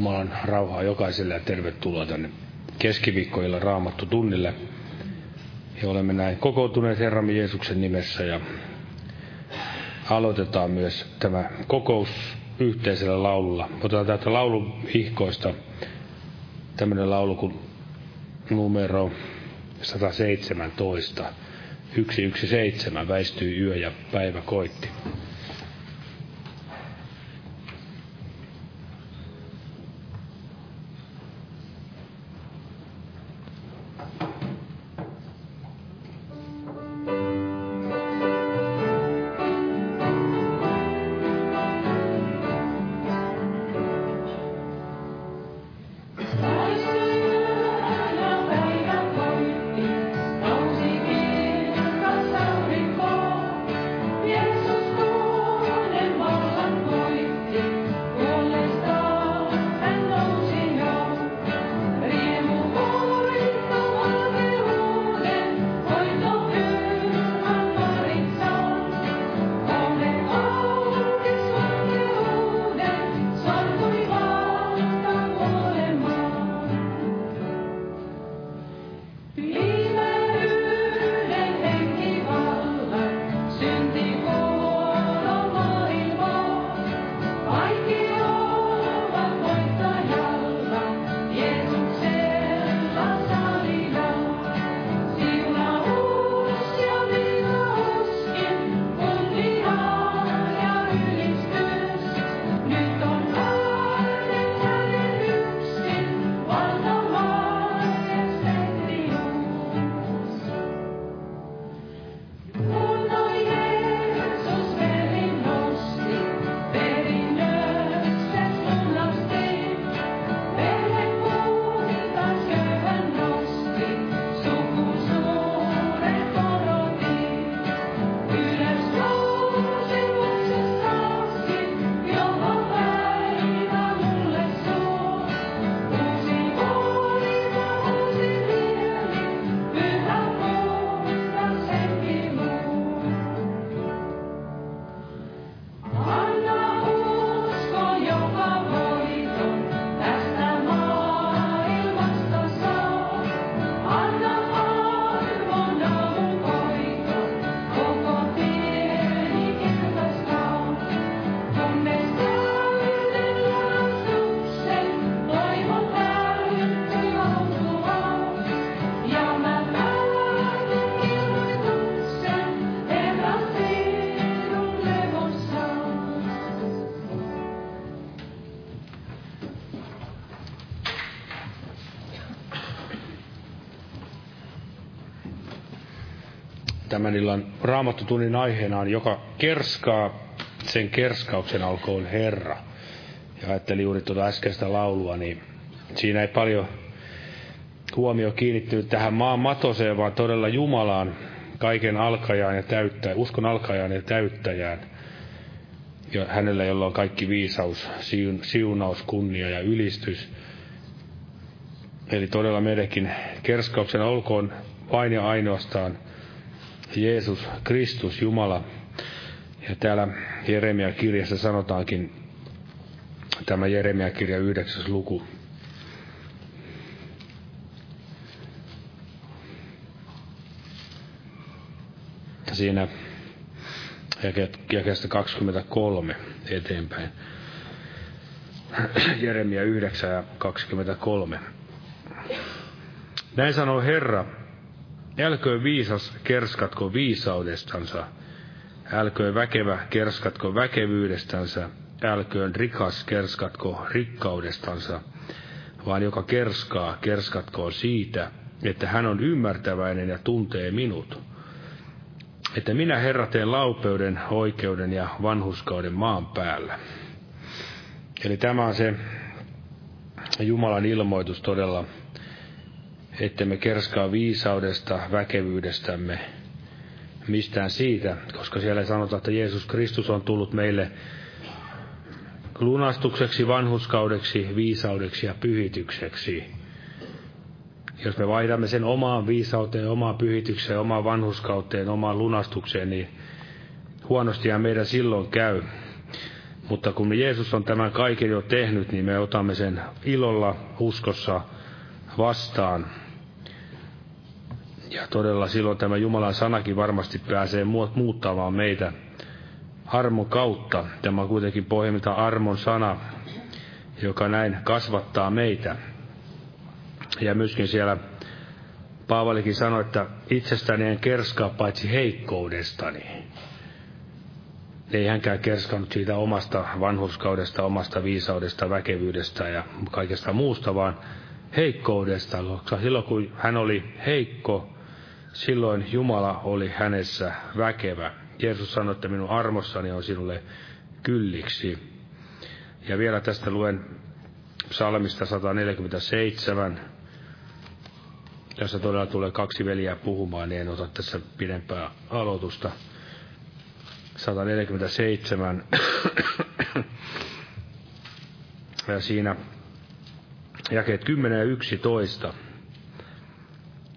Jumalan rauhaa jokaiselle ja tervetuloa tänne keskiviikkoilla raamattu tunnille. Ja olemme näin kokoutuneet Herramme Jeesuksen nimessä ja aloitetaan myös tämä kokous yhteisellä laululla. Otetaan täältä lauluihkoista tämmöinen laulu kuin numero 117. 117 väistyy yö ja päivä koitti. Tämän illan raamattotunnin aiheena on, joka kerskaa, sen kerskauksen alkoon Herra. Ja ajattelin juuri tuota äskeistä laulua, niin siinä ei paljon huomio kiinnittynyt tähän maan matoseen, vaan todella Jumalaan, kaiken alkajaan ja täyttäjään, uskon alkajaan ja täyttäjään. Ja hänellä, jolla on kaikki viisaus, siunaus, kunnia ja ylistys. Eli todella meidänkin kerskauksen olkoon vain ja ainoastaan – Jeesus Kristus, Jumala. Ja täällä Jeremia kirjassa sanotaankin, tämä Jeremia kirja 9. luku. Siinä jakeesta 23 eteenpäin. Jeremia 9 ja 23. Näin sanoo Herra, Älköön viisas kerskatko viisaudestansa, älköön väkevä kerskatko väkevyydestänsä, älköön rikas kerskatko rikkaudestansa, vaan joka kerskaa, kerskatkoon siitä, että hän on ymmärtäväinen ja tuntee minut. Että minä Herra teen laupeuden, oikeuden ja vanhuskauden maan päällä. Eli tämä on se Jumalan ilmoitus todella ettemme kerskaa viisaudesta, väkevyydestämme, mistään siitä, koska siellä sanotaan, että Jeesus Kristus on tullut meille lunastukseksi, vanhuskaudeksi, viisaudeksi ja pyhitykseksi. Jos me vaihdamme sen omaan viisauteen, omaan pyhitykseen, omaan vanhuskauteen, omaan lunastukseen, niin huonostihan meidän silloin käy. Mutta kun Jeesus on tämän kaiken jo tehnyt, niin me otamme sen ilolla, uskossa vastaan. Ja todella silloin tämä Jumalan sanakin varmasti pääsee muuttamaan meitä armon kautta. Tämä on kuitenkin pohjimmiltaan armon sana, joka näin kasvattaa meitä. Ja myöskin siellä Paavalikin sanoi, että itsestäni en kerskaa paitsi heikkoudestani. Ei hänkään kerskannut siitä omasta vanhuskaudesta, omasta viisaudesta, väkevyydestä ja kaikesta muusta, vaan heikkoudesta. Koska silloin kun hän oli heikko, silloin Jumala oli hänessä väkevä. Jeesus sanoi, että minun armossani on sinulle kylliksi. Ja vielä tästä luen psalmista 147, jossa todella tulee kaksi veliä puhumaan, niin en ota tässä pidempää aloitusta. 147. ja siinä jakeet 10 ja 11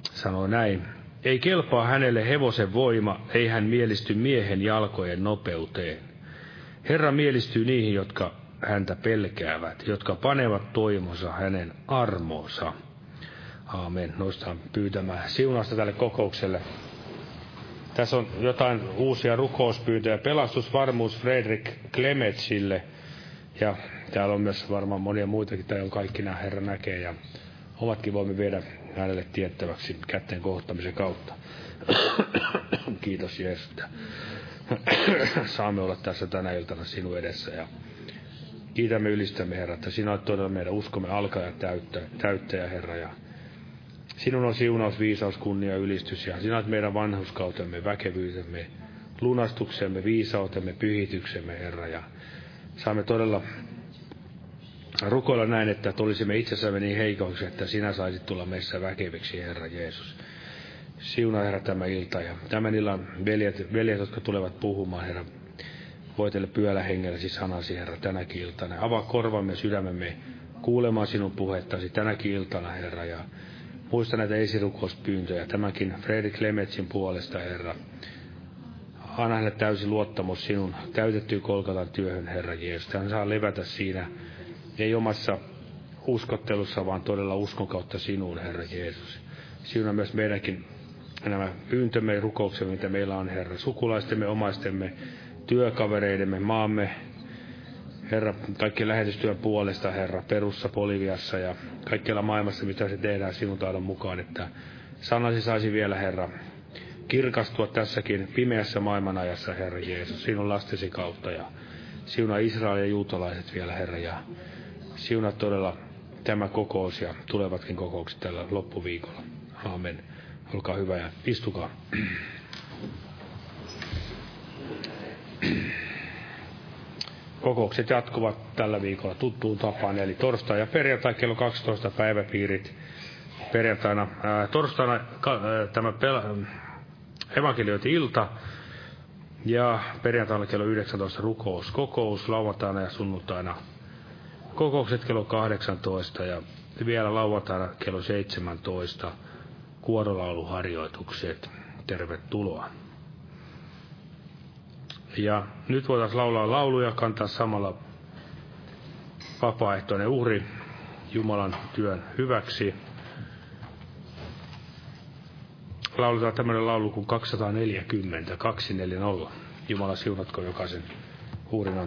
sanoo näin. Ei kelpaa hänelle hevosen voima, ei hän mielisty miehen jalkojen nopeuteen. Herra mielistyy niihin, jotka häntä pelkäävät, jotka panevat toimonsa hänen armoonsa. Aamen. Noistaan pyytämään siunasta tälle kokoukselle. Tässä on jotain uusia rukouspyyntöjä. Pelastusvarmuus Fredrik Klemetsille. Ja täällä on myös varmaan monia muitakin, tai on kaikki nämä Herra näkee. Ja omatkin voimme viedä hänelle tiettäväksi kätten kohtamisen kautta. Kiitos Jeesus, että saamme olla tässä tänä iltana sinun edessä. Ja kiitämme ylistämme Herra, että sinä olet todella meidän uskomme alkaja täyttäjä, täyttäjä Herra. Ja Sinun on siunaus, viisaus, kunnia, ylistys ja sinä olet meidän vanhuskautemme, väkevyytemme, lunastuksemme, viisautemme, pyhityksemme, Herra. Ja saamme todella rukoilla näin, että olisimme itsessämme niin heikoiksi, että sinä saisit tulla meissä väkeviksi, Herra Jeesus. Siuna, Herra, tämä ilta ja tämän illan veljet, veljet jotka tulevat puhumaan, Herra, voitelle pyöllä hengelläsi sanasi, Herra, tänäkin iltana. Avaa korvamme sydämemme kuulemaan sinun puhettasi tänäkin iltana, Herra, ja Muista näitä esirukouspyyntöjä, tämäkin Fredrik Lemetsin puolesta, Herra. Anna hänelle täysi luottamus sinun täytettyyn kolkatan työhön, Herra Jeesus. Hän saa levätä siinä, ei omassa uskottelussa, vaan todella uskon kautta sinuun, Herra Jeesus. Sinun myös meidänkin nämä pyyntömme ja rukouksemme, mitä meillä on, Herra. Sukulaistemme, omaistemme, työkavereidemme, maamme, Herra, kaikki lähetystyön puolesta, Herra, Perussa, Poliviassa ja kaikkialla maailmassa, mitä se tehdään sinun taidon mukaan, että sanasi saisi vielä, Herra, kirkastua tässäkin pimeässä maailmanajassa, Herra Jeesus, sinun lastesi kautta ja siuna Israel ja juutalaiset vielä, Herra, ja siuna todella tämä kokous ja tulevatkin kokoukset tällä loppuviikolla. Aamen. Olkaa hyvä ja istukaa. Kokoukset jatkuvat tällä viikolla tuttuun tapaan, eli torstai ja perjantai kello 12 päiväpiirit. Perjantaina, ää, torstaina ää, tämä pel- evankeliointi-ilta ja perjantaina kello 19 rukous, kokous, lauantaina ja sunnuntaina kokoukset kello 18 ja vielä lauantaina kello 17 kuorolauluharjoitukset. Tervetuloa. Ja nyt voitaisiin laulaa lauluja, kantaa samalla vapaaehtoinen uhri Jumalan työn hyväksi. Lauletaan tämmöinen laulu kuin 240, 240. Jumala siunatko jokaisen uhrin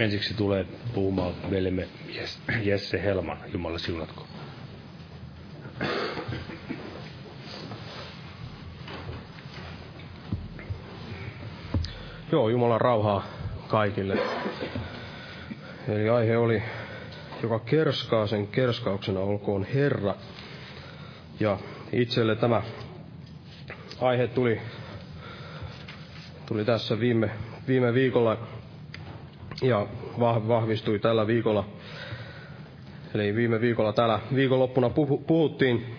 ensiksi tulee puhumaan veljemme Jesse Helman. Jumala siunatko. Joo, Jumalan rauhaa kaikille. Eli aihe oli, joka kerskaa sen kerskauksena olkoon Herra. Ja itselle tämä aihe tuli, tuli tässä viime, viime viikolla ja vahvistui tällä viikolla. Eli viime viikolla täällä viikonloppuna puhuttiin,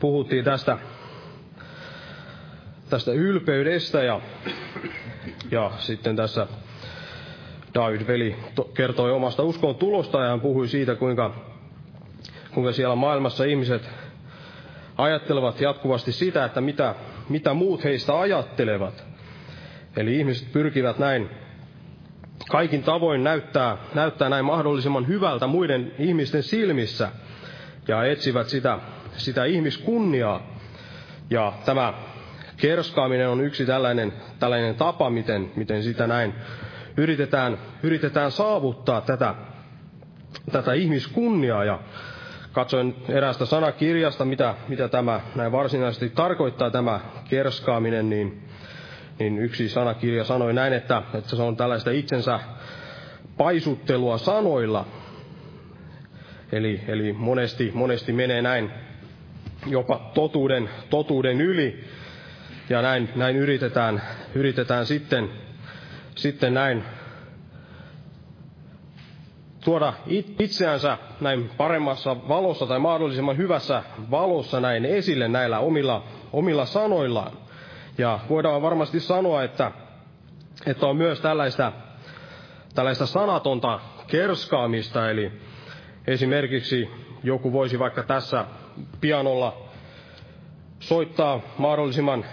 puhuttiin tästä, tästä ylpeydestä ja, ja sitten tässä David veli kertoi omasta uskon tulosta ja hän puhui siitä, kuinka, kuinka siellä maailmassa ihmiset ajattelevat jatkuvasti sitä, että mitä, mitä muut heistä ajattelevat. Eli ihmiset pyrkivät näin kaikin tavoin näyttää, näyttää näin mahdollisimman hyvältä muiden ihmisten silmissä ja etsivät sitä, sitä ihmiskunniaa. Ja tämä kerskaaminen on yksi tällainen, tällainen tapa, miten, miten sitä näin yritetään, yritetään saavuttaa tätä, tätä ihmiskunniaa. Ja katsoin eräästä sanakirjasta, mitä, mitä tämä näin varsinaisesti tarkoittaa tämä kerskaaminen, niin, niin yksi sanakirja sanoi näin, että, että se on tällaista itsensä paisuttelua sanoilla. Eli, eli monesti, monesti menee näin jopa totuuden, totuuden yli. Ja näin, näin yritetään, yritetään sitten, sitten näin tuoda itseänsä näin paremmassa valossa tai mahdollisimman hyvässä valossa näin esille näillä omilla, omilla sanoillaan. Ja voidaan varmasti sanoa, että, että on myös tällaista, tällaista sanatonta kerskaamista, eli esimerkiksi joku voisi vaikka tässä pianolla soittaa mahdollisimman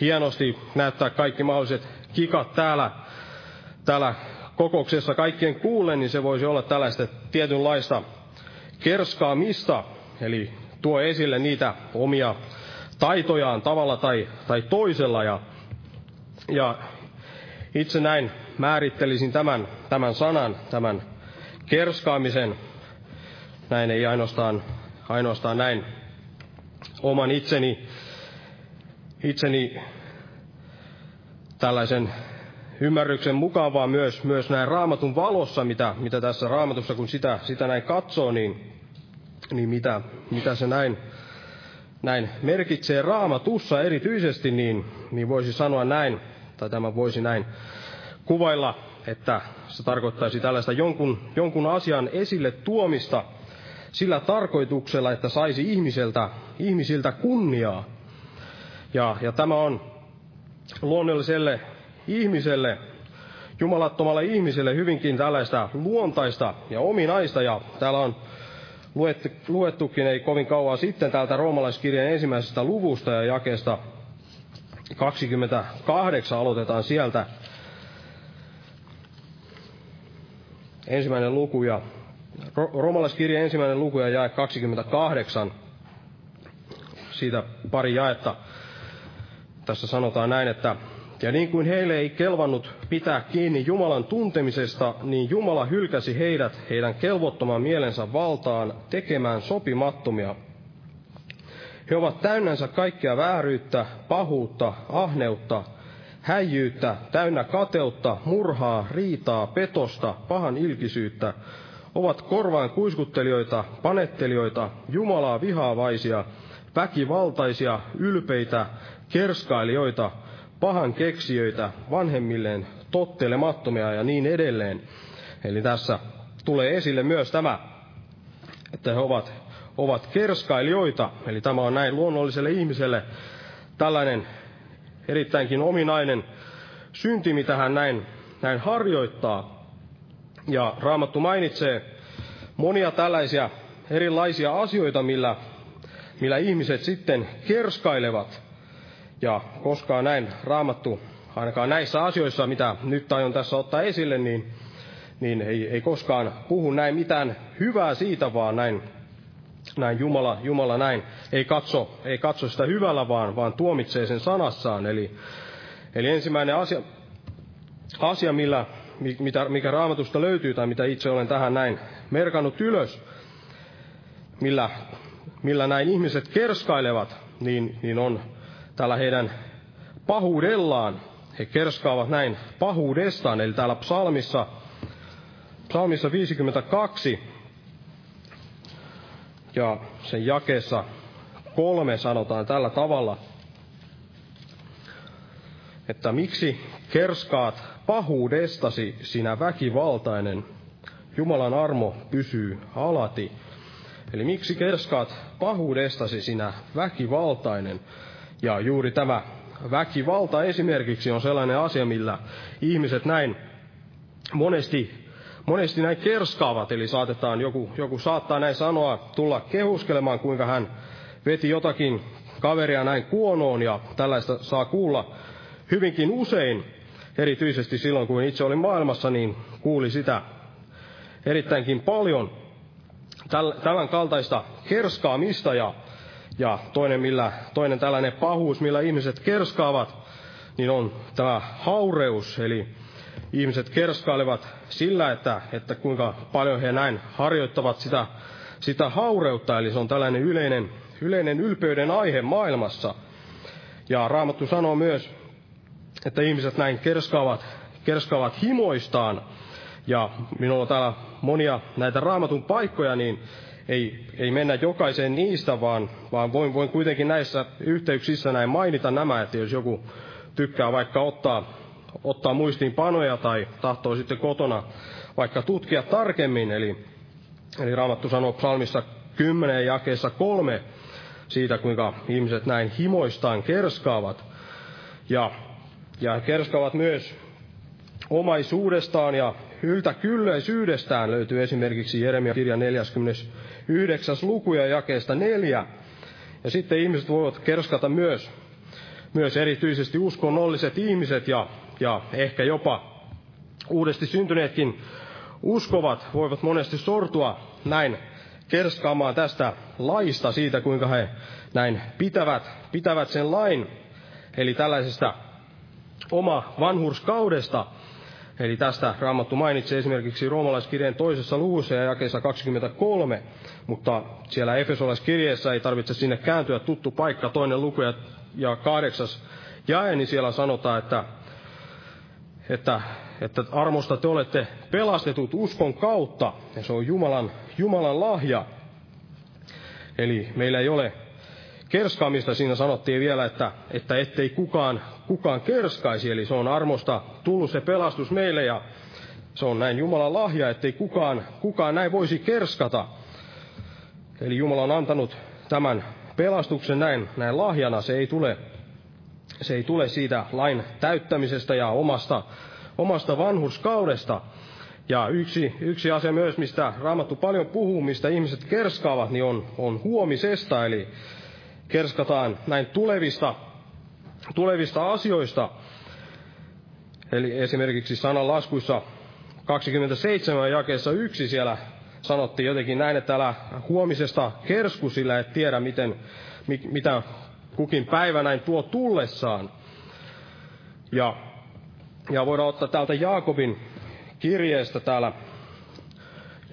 hienosti, näyttää kaikki mahdolliset kikat täällä, täällä kokouksessa kaikkien kuulen, niin se voisi olla tällaista tietynlaista kerskaamista, eli tuo esille niitä omia taitojaan tavalla tai, tai toisella. Ja, ja itse näin määrittelisin tämän, tämän sanan, tämän kerskaamisen, näin ei ainoastaan, ainoastaan näin oman itseni, itseni tällaisen ymmärryksen mukaan, vaan myös, myös näin raamatun valossa, mitä, mitä tässä raamatussa, kun sitä, sitä näin katsoo, niin, niin mitä, mitä se näin, näin merkitsee raamatussa erityisesti, niin, niin voisi sanoa näin, tai tämä voisi näin kuvailla, että se tarkoittaisi tällaista jonkun, jonkun asian esille tuomista sillä tarkoituksella, että saisi ihmiseltä, ihmisiltä kunniaa. Ja, ja tämä on luonnolliselle ihmiselle, jumalattomalle ihmiselle hyvinkin tällaista luontaista ja ominaista. Ja täällä on luettukin ei kovin kauan sitten täältä roomalaiskirjan ensimmäisestä luvusta ja jakeesta 28 aloitetaan sieltä. Ensimmäinen luku ja Roomalaiskirjan ensimmäinen luku ja jae 28. Siitä pari jaetta. Tässä sanotaan näin, että ja niin kuin heille ei kelvannut pitää kiinni Jumalan tuntemisesta, niin Jumala hylkäsi heidät heidän kelvottoman mielensä valtaan tekemään sopimattomia. He ovat täynnänsä kaikkea vääryyttä, pahuutta, ahneutta, häijyyttä, täynnä kateutta, murhaa, riitaa, petosta, pahan ilkisyyttä, ovat korvaan kuiskuttelijoita, panettelijoita, Jumalaa vihaavaisia, väkivaltaisia, ylpeitä, kerskailijoita, pahan keksijöitä, vanhemmilleen tottelemattomia ja niin edelleen. Eli tässä tulee esille myös tämä, että he ovat, ovat kerskailijoita. Eli tämä on näin luonnolliselle ihmiselle tällainen erittäinkin ominainen synti, mitä hän näin, näin harjoittaa. Ja Raamattu mainitsee monia tällaisia erilaisia asioita, millä, millä ihmiset sitten kerskailevat. Ja koskaan näin raamattu, ainakaan näissä asioissa, mitä nyt aion tässä ottaa esille, niin, niin ei, ei koskaan puhu näin mitään hyvää siitä, vaan näin, näin Jumala, Jumala näin ei katso, ei katso sitä hyvällä, vaan, vaan tuomitsee sen sanassaan. Eli, eli ensimmäinen asia, asia millä, mitä, mikä raamatusta löytyy tai mitä itse olen tähän näin merkannut ylös, millä, millä näin ihmiset kerskailevat, niin, niin on täällä heidän pahuudellaan. He kerskaavat näin pahuudestaan, eli täällä psalmissa, psalmissa 52 ja sen jakeessa kolme sanotaan tällä tavalla, että miksi kerskaat pahuudestasi sinä väkivaltainen, Jumalan armo pysyy alati. Eli miksi kerskaat pahuudestasi sinä väkivaltainen? Ja juuri tämä väkivalta esimerkiksi on sellainen asia, millä ihmiset näin monesti, monesti näin kerskaavat, eli saatetaan joku, joku saattaa näin sanoa, tulla kehuskelemaan, kuinka hän veti jotakin kaveria näin kuonoon, ja tällaista saa kuulla hyvinkin usein, erityisesti silloin kun itse olin maailmassa, niin kuuli sitä erittäinkin paljon. Tämän kaltaista kerskaamista ja, ja toinen, millä, toinen tällainen pahuus, millä ihmiset kerskaavat, niin on tämä haureus, eli ihmiset kerskailevat sillä, että, että kuinka paljon he näin harjoittavat sitä, sitä haureutta, eli se on tällainen yleinen, yleinen ylpeyden aihe maailmassa. Ja Raamattu sanoo myös, että ihmiset näin kerskaavat, kerskaavat himoistaan, ja minulla on täällä monia näitä raamatun paikkoja, niin ei, ei mennä jokaiseen niistä, vaan, vaan voin, voin kuitenkin näissä yhteyksissä näin mainita nämä, että jos joku tykkää vaikka ottaa, ottaa muistiinpanoja tai tahtoo sitten kotona vaikka tutkia tarkemmin, eli, eli Raamattu sanoo psalmissa 10 jakeessa kolme siitä, kuinka ihmiset näin himoistaan kerskaavat. Ja, ja kerskaavat myös omaisuudestaan ja yltäkylläisyydestään löytyy esimerkiksi Jeremia kirja 49. luku ja jakeesta neljä. Ja sitten ihmiset voivat kerskata myös, myös erityisesti uskonnolliset ihmiset ja, ja ehkä jopa uudesti syntyneetkin uskovat voivat monesti sortua näin kerskaamaan tästä laista siitä, kuinka he näin pitävät, pitävät sen lain, eli tällaisesta oma vanhurskaudesta, Eli tästä Raamattu mainitsee esimerkiksi roomalaiskirjeen toisessa luvussa ja jakeessa 23, mutta siellä Efesolaiskirjeessä ei tarvitse sinne kääntyä tuttu paikka, toinen luku ja, ja kahdeksas jae, niin siellä sanotaan, että, että, että armosta te olette pelastetut uskon kautta, ja se on Jumalan, Jumalan lahja. Eli meillä ei ole kerskaamista siinä sanottiin vielä, että, että ettei kukaan, kukaan kerskaisi, eli se on armosta tullut se pelastus meille ja se on näin Jumalan lahja, ettei kukaan, kukaan näin voisi kerskata. Eli Jumala on antanut tämän pelastuksen näin, näin lahjana, se ei tule, se ei tule siitä lain täyttämisestä ja omasta, omasta vanhurskaudesta. Ja yksi, yksi asia myös, mistä Raamattu paljon puhuu, mistä ihmiset kerskaavat, niin on, on huomisesta, eli kerskataan näin tulevista, tulevista asioista. Eli esimerkiksi sanan laskuissa 27 jakeessa yksi siellä sanottiin jotenkin näin, että älä huomisesta kersku, sillä et tiedä, miten, mitä kukin päivä näin tuo tullessaan. Ja, ja voidaan ottaa täältä Jaakobin kirjeestä täällä.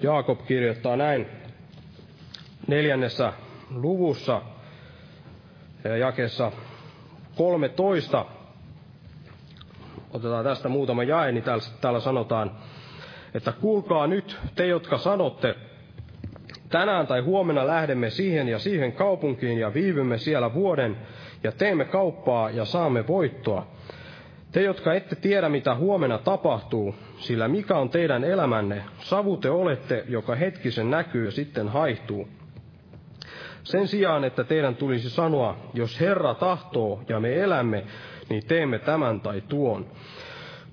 Jaakob kirjoittaa näin neljännessä luvussa jakessa 13. Otetaan tästä muutama jae, niin täällä, täällä sanotaan, että kuulkaa nyt te, jotka sanotte, tänään tai huomenna lähdemme siihen ja siihen kaupunkiin ja viivymme siellä vuoden ja teemme kauppaa ja saamme voittoa. Te, jotka ette tiedä, mitä huomenna tapahtuu, sillä mikä on teidän elämänne, savu te olette, joka hetkisen näkyy ja sitten haihtuu. Sen sijaan, että teidän tulisi sanoa, jos Herra tahtoo ja me elämme, niin teemme tämän tai tuon.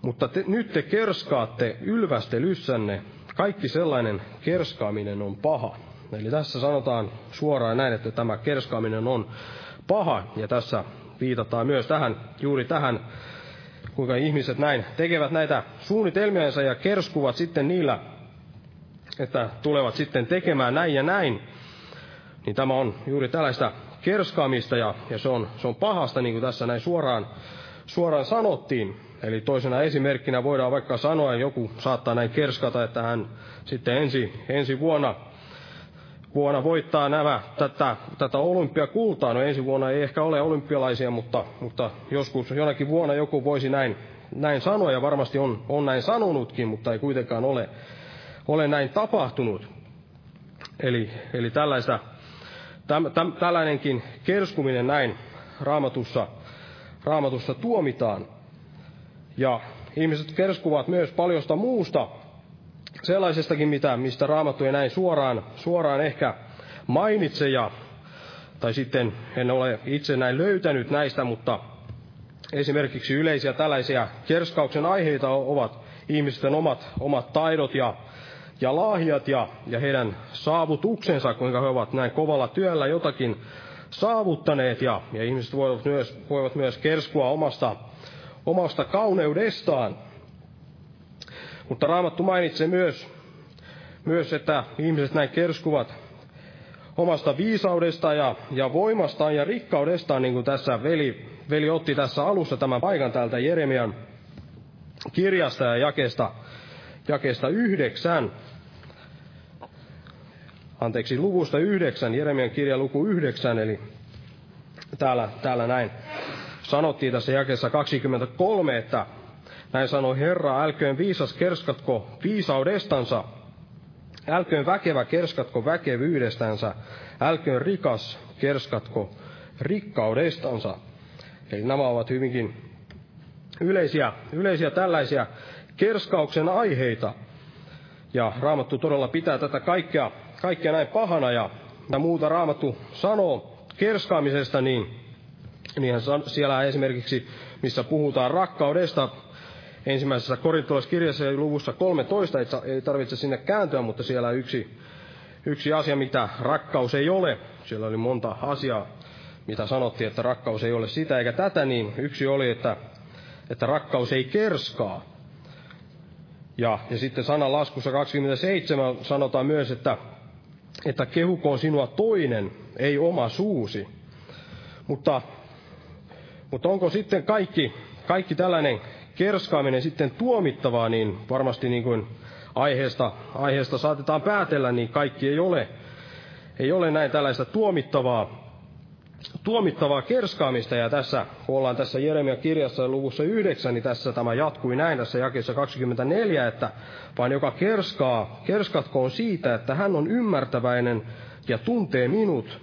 Mutta te, nyt te kerskaatte ylvästelyssänne, kaikki sellainen kerskaaminen on paha. Eli tässä sanotaan suoraan näin, että tämä kerskaaminen on paha, ja tässä viitataan myös tähän, juuri tähän, kuinka ihmiset näin tekevät näitä suunnitelmiansa ja kerskuvat sitten niillä, että tulevat sitten tekemään näin ja näin, niin tämä on juuri tällaista kerskaamista ja, ja se, on, se on pahasta, niin kuin tässä näin suoraan, suoraan sanottiin. Eli toisena esimerkkinä voidaan vaikka sanoa, että joku saattaa näin kerskata, että hän sitten ensi, ensi vuonna, vuonna voittaa nämä, tätä, tätä olympiakultaa. No ensi vuonna ei ehkä ole olympialaisia, mutta, mutta joskus jonakin vuonna joku voisi näin, näin sanoa, ja varmasti on, on näin sanonutkin, mutta ei kuitenkaan ole, ole näin tapahtunut. Eli, eli tällaista, täm, täm, tällainenkin kerskuminen näin raamatussa, raamatussa tuomitaan. Ja ihmiset kerskuvat myös paljosta muusta, sellaisestakin, mitä, mistä raamattu ei näin suoraan, suoraan ehkä mainitse, ja, tai sitten en ole itse näin löytänyt näistä, mutta esimerkiksi yleisiä tällaisia kerskauksen aiheita ovat ihmisten omat, omat taidot ja, ja lahjat ja, ja heidän saavutuksensa, kuinka he ovat näin kovalla työllä jotakin saavuttaneet, ja, ja ihmiset voivat myös, voivat myös kerskua omasta omasta kauneudestaan. Mutta Raamattu mainitsee myös, myös että ihmiset näin kerskuvat omasta viisaudestaan ja, ja voimastaan ja rikkaudestaan, niin kuin tässä veli, veli otti tässä alussa tämän paikan täältä Jeremian kirjasta ja jakeesta, jakeesta yhdeksän. Anteeksi, luvusta yhdeksän, Jeremian kirja luku yhdeksän, eli täällä, täällä näin sanottiin tässä jakeessa 23, että näin sanoi Herra, älköön viisas kerskatko viisaudestansa, älköön väkevä kerskatko väkevyydestänsä, älköön rikas kerskatko rikkaudestansa. Eli nämä ovat hyvinkin yleisiä, yleisiä tällaisia kerskauksen aiheita. Ja Raamattu todella pitää tätä kaikkea, kaikkea näin pahana ja muuta Raamattu sanoo kerskaamisesta, niin Niinhän siellä esimerkiksi, missä puhutaan rakkaudesta, ensimmäisessä korintolaiskirjassa ja luvussa 13, ei tarvitse sinne kääntyä, mutta siellä yksi, yksi asia, mitä rakkaus ei ole. Siellä oli monta asiaa, mitä sanottiin, että rakkaus ei ole sitä eikä tätä, niin yksi oli, että, että rakkaus ei kerskaa. Ja, ja sitten sanan laskussa 27 sanotaan myös, että, että kehukoon sinua toinen, ei oma suusi. Mutta mutta onko sitten kaikki, kaikki tällainen kerskaaminen sitten tuomittavaa, niin varmasti niin kuin aiheesta, aiheesta saatetaan päätellä, niin kaikki ei ole, ei ole näin tällaista tuomittavaa, tuomittavaa kerskaamista. Ja tässä, ollaan tässä Jeremia kirjassa luvussa 9, niin tässä tämä jatkui näin tässä jakeessa 24, että vaan joka kerskaa, kerskatkoon siitä, että hän on ymmärtäväinen ja tuntee minut,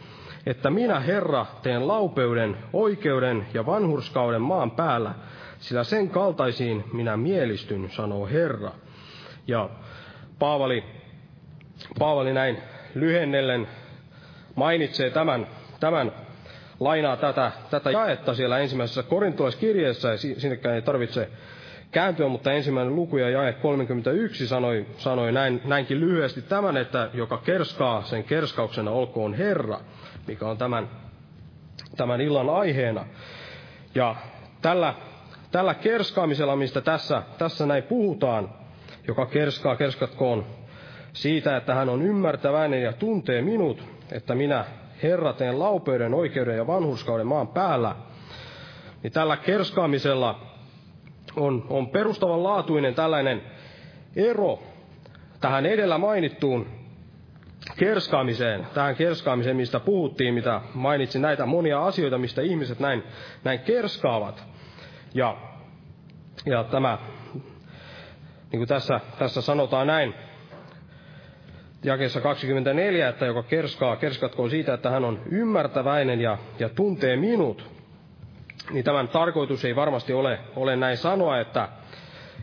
että minä, Herra, teen laupeuden, oikeuden ja vanhurskauden maan päällä, sillä sen kaltaisiin minä mielistyn, sanoo Herra. Ja Paavali, Paavali näin lyhennellen mainitsee tämän, tämän lainaa tätä, tätä jaetta siellä ensimmäisessä korintolaiskirjeessä, ja sinnekään ei tarvitse kääntyä, mutta ensimmäinen luku ja jae 31 sanoi, sanoi näin, näinkin lyhyesti tämän, että joka kerskaa, sen kerskauksena olkoon Herra mikä on tämän, tämän illan aiheena. Ja tällä, tällä kerskaamisella, mistä tässä, tässä näin puhutaan, joka kerskaa, kerskatkoon siitä, että hän on ymmärtäväinen ja tuntee minut, että minä Herra teen laupeuden, oikeuden ja vanhurskauden maan päällä, niin tällä kerskaamisella on, on perustavanlaatuinen tällainen ero tähän edellä mainittuun kerskaamiseen, tähän kerskaamiseen, mistä puhuttiin, mitä mainitsin näitä monia asioita, mistä ihmiset näin, näin kerskaavat. Ja, ja tämä, niin kuin tässä, tässä sanotaan näin, jakeessa 24, että joka kerskaa, kerskatkoon siitä, että hän on ymmärtäväinen ja, ja tuntee minut, niin tämän tarkoitus ei varmasti ole, ole näin sanoa, että,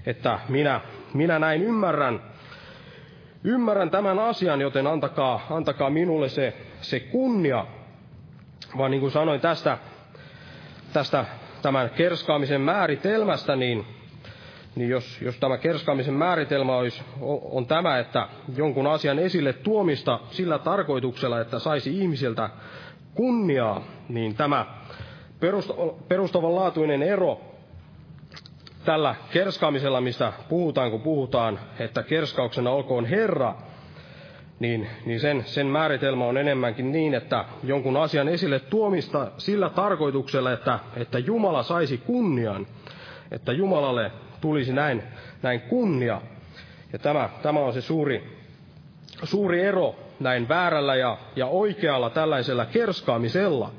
että minä, minä näin ymmärrän, Ymmärrän tämän asian, joten antakaa, antakaa minulle se, se kunnia. Vaan niin kuin sanoin tästä, tästä tämän kerskaamisen määritelmästä, niin, niin jos, jos tämä kerskaamisen määritelmä olisi, on tämä, että jonkun asian esille tuomista sillä tarkoituksella, että saisi ihmisiltä kunniaa, niin tämä perustavanlaatuinen ero tällä kerskaamisella, mistä puhutaan, kun puhutaan, että kerskauksena olkoon Herra, niin, niin sen, sen määritelmä on enemmänkin niin, että jonkun asian esille tuomista sillä tarkoituksella, että, että Jumala saisi kunnian. että Jumalalle tulisi näin, näin kunnia. Ja tämä, tämä on se suuri, suuri ero näin väärällä ja, ja oikealla tällaisella kerskaamisella.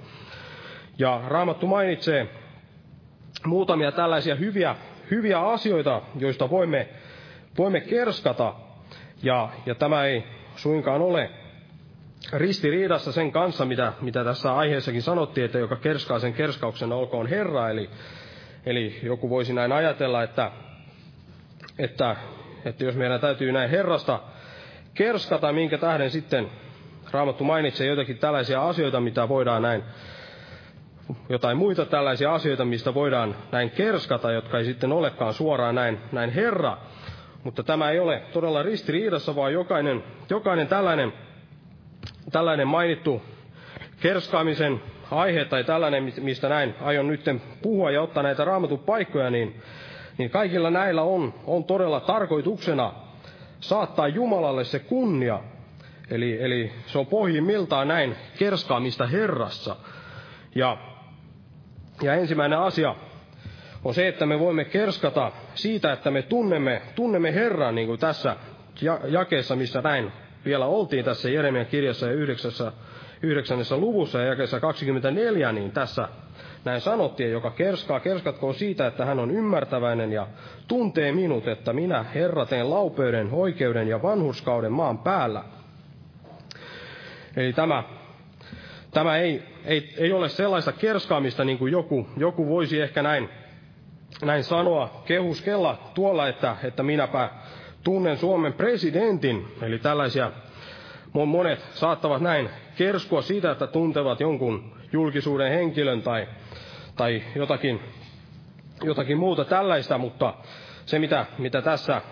Ja Raamattu mainitsee muutamia tällaisia hyviä, hyviä asioita, joista voimme, voimme kerskata. Ja, ja tämä ei suinkaan ole ristiriidassa sen kanssa, mitä, mitä tässä aiheessakin sanottiin, että joka kerskaa sen kerskauksen olkoon Herra. Eli, eli joku voisi näin ajatella, että, että, että jos meidän täytyy näin Herrasta kerskata, minkä tähden sitten Raamattu mainitsee jotakin tällaisia asioita, mitä voidaan näin, jotain muita tällaisia asioita, mistä voidaan näin kerskata, jotka ei sitten olekaan suoraan näin, näin Herra. Mutta tämä ei ole todella ristiriidassa, vaan jokainen, jokainen tällainen tällainen mainittu kerskaamisen aihe tai tällainen, mistä näin aion nyt puhua ja ottaa näitä raamatun paikkoja, niin, niin kaikilla näillä on, on todella tarkoituksena saattaa Jumalalle se kunnia. Eli, eli se on pohjimmiltaan näin kerskaamista Herrassa. Ja, ja ensimmäinen asia on se, että me voimme kerskata siitä, että me tunnemme, tunnemme Herran, niin kuin tässä jakeessa, missä näin vielä oltiin tässä Jeremian kirjassa ja yhdeksässä, yhdeksännessä luvussa ja jakeessa 24, niin tässä näin sanottiin, joka kerskaa, kerskatkoon siitä, että hän on ymmärtäväinen ja tuntee minut, että minä, Herra, teen laupeuden, oikeuden ja vanhurskauden maan päällä. Eli tämä, tämä ei, ei, ei ole sellaista kerskaamista, niin kuin joku, joku voisi ehkä näin, näin sanoa, kehuskella tuolla, että, että minäpä tunnen Suomen presidentin, eli tällaisia monet saattavat näin kerskua siitä, että tuntevat jonkun julkisuuden henkilön tai, tai jotakin, jotakin muuta tällaista, mutta se mitä, mitä tässä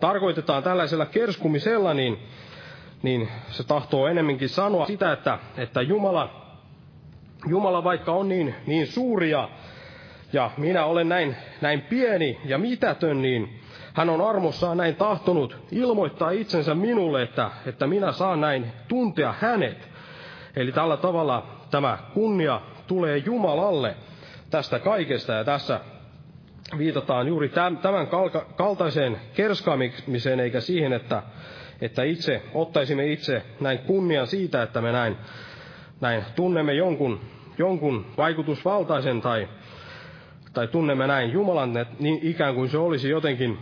tarkoitetaan tällaisella kerskumisella, niin, niin se tahtoo enemminkin sanoa sitä, että, että Jumala, Jumala vaikka on niin, niin suuri ja, ja minä olen näin, näin pieni ja mitätön, niin hän on armossaan näin tahtonut ilmoittaa itsensä minulle, että, että minä saan näin tuntea hänet. Eli tällä tavalla tämä kunnia tulee Jumalalle tästä kaikesta ja tässä viitataan juuri tämän kaltaiseen kerskaamiseen eikä siihen, että, että itse ottaisimme itse näin kunnian siitä, että me näin, näin tunnemme jonkun, jonkun vaikutusvaltaisen tai, tai tunnemme näin Jumalan, niin ikään kuin se olisi jotenkin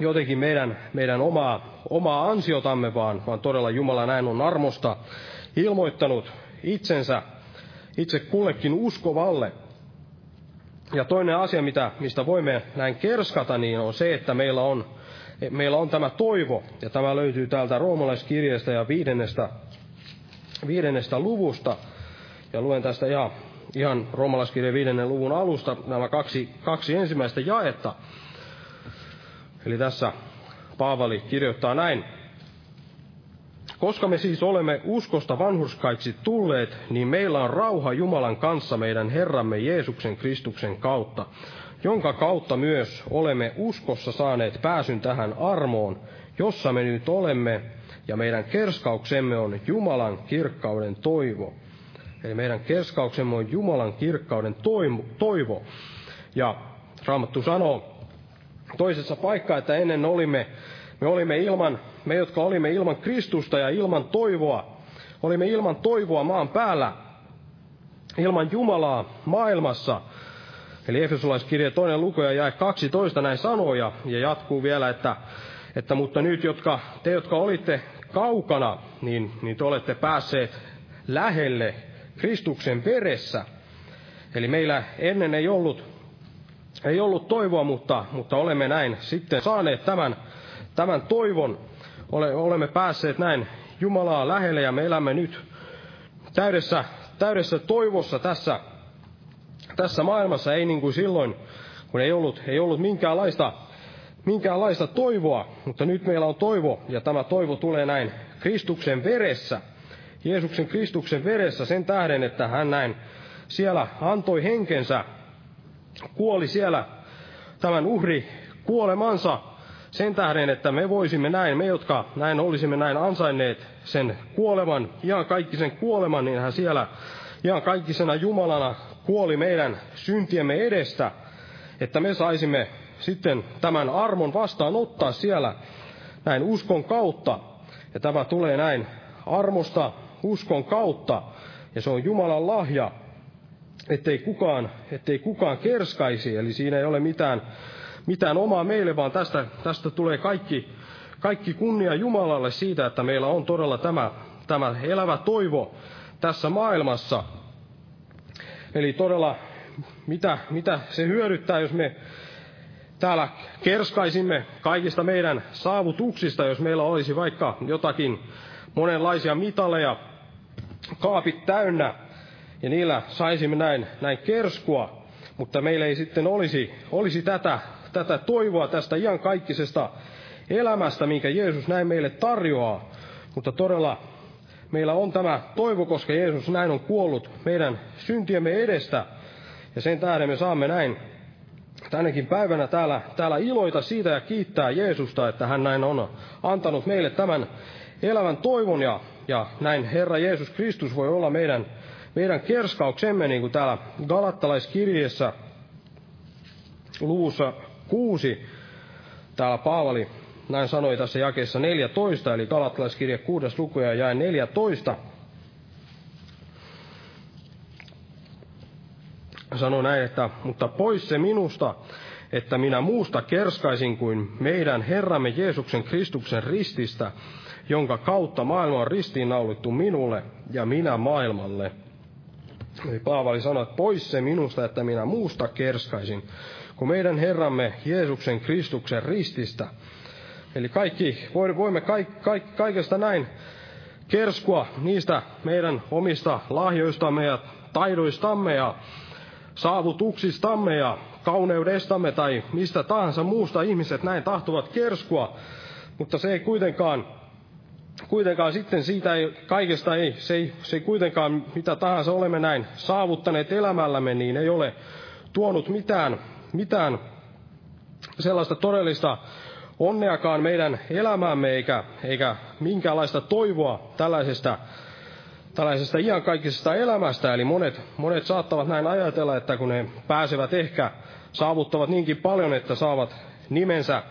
jotenkin meidän, meidän omaa, omaa ansiotamme, vaan, vaan todella Jumala näin on armosta ilmoittanut itsensä itse kullekin uskovalle. Ja toinen asia, mitä, mistä voimme näin kerskata, niin on se, että meillä on, meillä on tämä toivo, ja tämä löytyy täältä roomalaiskirjeestä ja viidennestä, viidennestä luvusta. Ja luen tästä ihan, ihan roomalaiskirjeen viidennen luvun alusta nämä kaksi, kaksi ensimmäistä jaetta. Eli tässä Paavali kirjoittaa näin. Koska me siis olemme uskosta vanhurskaiksi tulleet, niin meillä on rauha Jumalan kanssa meidän Herramme Jeesuksen Kristuksen kautta, jonka kautta myös olemme uskossa saaneet pääsyn tähän armoon, jossa me nyt olemme, ja meidän kerskauksemme on Jumalan kirkkauden toivo. Eli meidän kerskauksemme on Jumalan kirkkauden toivo. Ja Raamattu sanoo toisessa paikkaa, että ennen olimme, me olimme ilman, me jotka olimme ilman Kristusta ja ilman toivoa, olimme ilman toivoa maan päällä, ilman Jumalaa maailmassa. Eli Efesolaiskirja toinen luku ja jae 12 näin sanoja ja jatkuu vielä, että, että mutta nyt jotka, te jotka olitte kaukana, niin, niin te olette päässeet lähelle Kristuksen veressä. Eli meillä ennen ei ollut ei ollut toivoa, mutta, mutta olemme näin sitten saaneet tämän, tämän toivon. Ole, olemme päässeet näin Jumalaa lähelle ja me elämme nyt täydessä, täydessä toivossa tässä, tässä maailmassa, ei niin kuin silloin, kun ei ollut, ei ollut minkäänlaista, minkäänlaista toivoa, mutta nyt meillä on toivo, ja tämä toivo tulee näin Kristuksen veressä, Jeesuksen Kristuksen veressä sen tähden, että hän näin siellä antoi henkensä kuoli siellä tämän uhri kuolemansa sen tähden, että me voisimme näin, me jotka näin olisimme näin ansainneet sen kuoleman, ihan kaikki sen kuoleman, niin hän siellä ihan kaikkisena Jumalana kuoli meidän syntiemme edestä. että me saisimme sitten tämän armon vastaanottaa siellä näin uskon kautta. Ja tämä tulee näin armosta uskon kautta, ja se on Jumalan lahja, ettei kukaan, ettei kukaan kerskaisi, eli siinä ei ole mitään, mitään omaa meille, vaan tästä, tästä tulee kaikki, kaikki kunnia Jumalalle siitä, että meillä on todella tämä, tämä elävä toivo tässä maailmassa. Eli todella, mitä, mitä se hyödyttää, jos me täällä kerskaisimme kaikista meidän saavutuksista, jos meillä olisi vaikka jotakin monenlaisia mitaleja, kaapit täynnä, ja niillä saisimme näin, näin kerskua, mutta meillä ei sitten olisi, olisi tätä, tätä toivoa tästä iankaikkisesta elämästä, minkä Jeesus näin meille tarjoaa. Mutta todella meillä on tämä toivo, koska Jeesus näin on kuollut meidän syntiemme edestä. Ja sen tähden me saamme näin tänäkin päivänä täällä, täällä iloita siitä ja kiittää Jeesusta, että hän näin on antanut meille tämän elävän toivon ja, ja näin Herra Jeesus Kristus voi olla meidän, meidän kerskauksemme, niin kuin täällä Galattalaiskirjeessä luvussa kuusi, täällä Paavali näin sanoi tässä jakeessa 14, eli Galattalaiskirje 6. luku ja jäi 14. Sanoi näin, että mutta pois se minusta, että minä muusta kerskaisin kuin meidän Herramme Jeesuksen Kristuksen rististä, jonka kautta maailma on ristiinnaulittu minulle ja minä maailmalle. Eli Paavali sanoi, että pois se minusta, että minä muusta kerskaisin, kun meidän Herramme Jeesuksen Kristuksen rististä. Eli kaikki, voimme kaikesta näin kerskua niistä meidän omista lahjoistamme ja taidoistamme ja saavutuksistamme ja kauneudestamme tai mistä tahansa muusta ihmiset näin tahtovat kerskua, mutta se ei kuitenkaan kuitenkaan sitten siitä ei, kaikesta ei se, ei, se ei kuitenkaan, mitä tahansa olemme näin saavuttaneet elämällämme, niin ei ole tuonut mitään, mitään sellaista todellista onneakaan meidän elämäämme, eikä, eikä minkäänlaista toivoa tällaisesta, tällaisesta iankaikkisesta elämästä. Eli monet, monet saattavat näin ajatella, että kun ne pääsevät ehkä, saavuttavat niinkin paljon, että saavat nimensä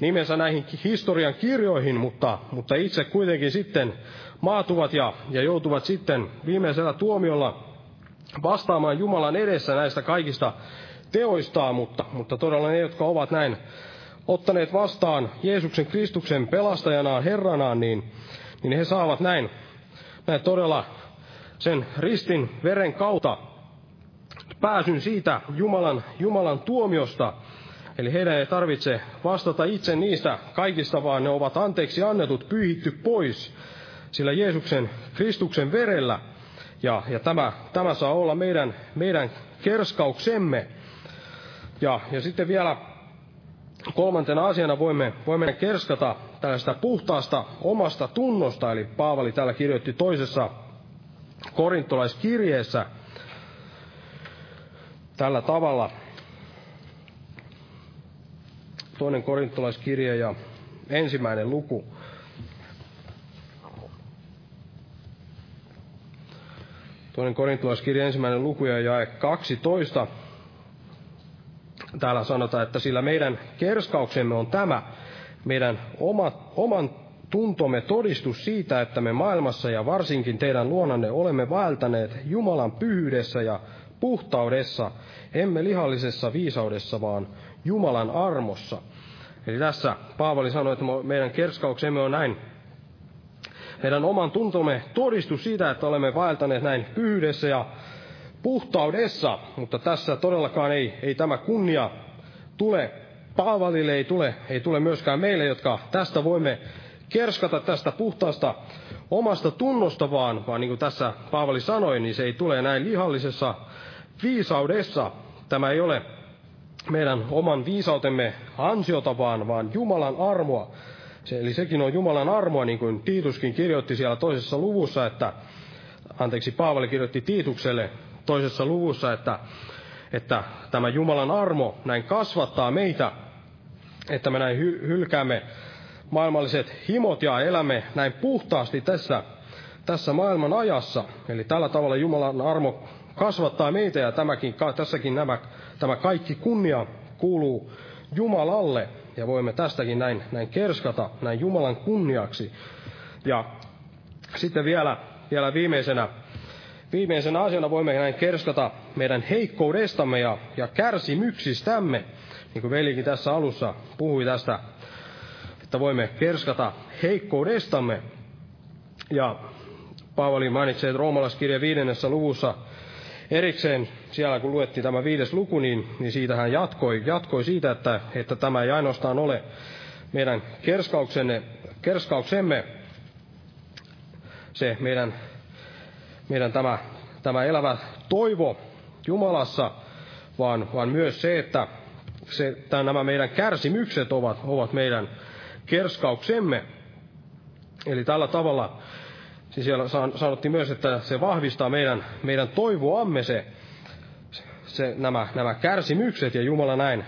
nimensä näihin historian kirjoihin, mutta, mutta itse kuitenkin sitten maatuvat ja, ja joutuvat sitten viimeisellä tuomiolla vastaamaan Jumalan edessä näistä kaikista teoistaan, mutta, mutta todella ne, jotka ovat näin ottaneet vastaan Jeesuksen Kristuksen pelastajanaan, Herranaan, niin, niin he saavat näin, näin todella sen ristin veren kautta pääsyn siitä Jumalan, Jumalan tuomiosta, Eli heidän ei tarvitse vastata itse niistä kaikista, vaan ne ovat anteeksi annetut, pyyhitty pois, sillä Jeesuksen, Kristuksen verellä. Ja, ja tämä, tämä saa olla meidän, meidän kerskauksemme. Ja, ja sitten vielä kolmantena asiana voimme, voimme kerskata tällaista puhtaasta omasta tunnosta, eli Paavali täällä kirjoitti toisessa korintolaiskirjeessä tällä tavalla – toinen korintolaiskirja ja ensimmäinen luku. Toinen korintolaiskirja ensimmäinen luku ja jae 12. Täällä sanotaan, että sillä meidän kerskauksemme on tämä, meidän oma, oman tuntomme todistus siitä, että me maailmassa ja varsinkin teidän luonanne olemme vaeltaneet Jumalan pyhyydessä ja puhtaudessa, emme lihallisessa viisaudessa, vaan Jumalan armossa. Eli tässä Paavali sanoi, että meidän kerskauksemme on näin meidän oman tuntomme todistus siitä, että olemme vaeltaneet näin pyydessä ja puhtaudessa, mutta tässä todellakaan ei, ei tämä kunnia tule Paavalille, ei tule, ei tule myöskään meille, jotka tästä voimme kerskata tästä puhtaasta omasta tunnosta, vaan, vaan niin kuin tässä Paavali sanoi, niin se ei tule näin lihallisessa viisaudessa. Tämä ei ole meidän oman viisautemme ansiota, vaan, vaan Jumalan armoa. Se, eli sekin on Jumalan armoa, niin kuin Tiituskin kirjoitti siellä toisessa luvussa, että, anteeksi, Paavali kirjoitti Tiitukselle toisessa luvussa, että, että tämä Jumalan armo näin kasvattaa meitä, että me näin hylkäämme maailmalliset himot ja elämme näin puhtaasti tässä, tässä maailman ajassa. Eli tällä tavalla Jumalan armo kasvattaa meitä ja tämäkin, tässäkin nämä, tämä kaikki kunnia kuuluu Jumalalle ja voimme tästäkin näin, näin kerskata näin Jumalan kunniaksi. Ja sitten vielä, vielä viimeisenä, viimeisenä asiana voimme näin kerskata meidän heikkoudestamme ja, ja kärsimyksistämme, niin kuin velikin tässä alussa puhui tästä, että voimme kerskata heikkoudestamme. Ja Paavali mainitsee roomalaiskirjan viidennessä luvussa erikseen siellä, kun luettiin tämä viides luku, niin, niin siitä hän jatkoi, jatkoi siitä, että, että tämä ei ainoastaan ole meidän kerskauksemme, se meidän, meidän tämä, tämä elävä toivo Jumalassa, vaan, vaan myös se, että se, että nämä meidän kärsimykset ovat, ovat meidän kerskauksemme. Eli tällä tavalla Siis siellä sanottiin myös, että se vahvistaa meidän, meidän toivoamme se, se, nämä, nämä kärsimykset ja Jumala näin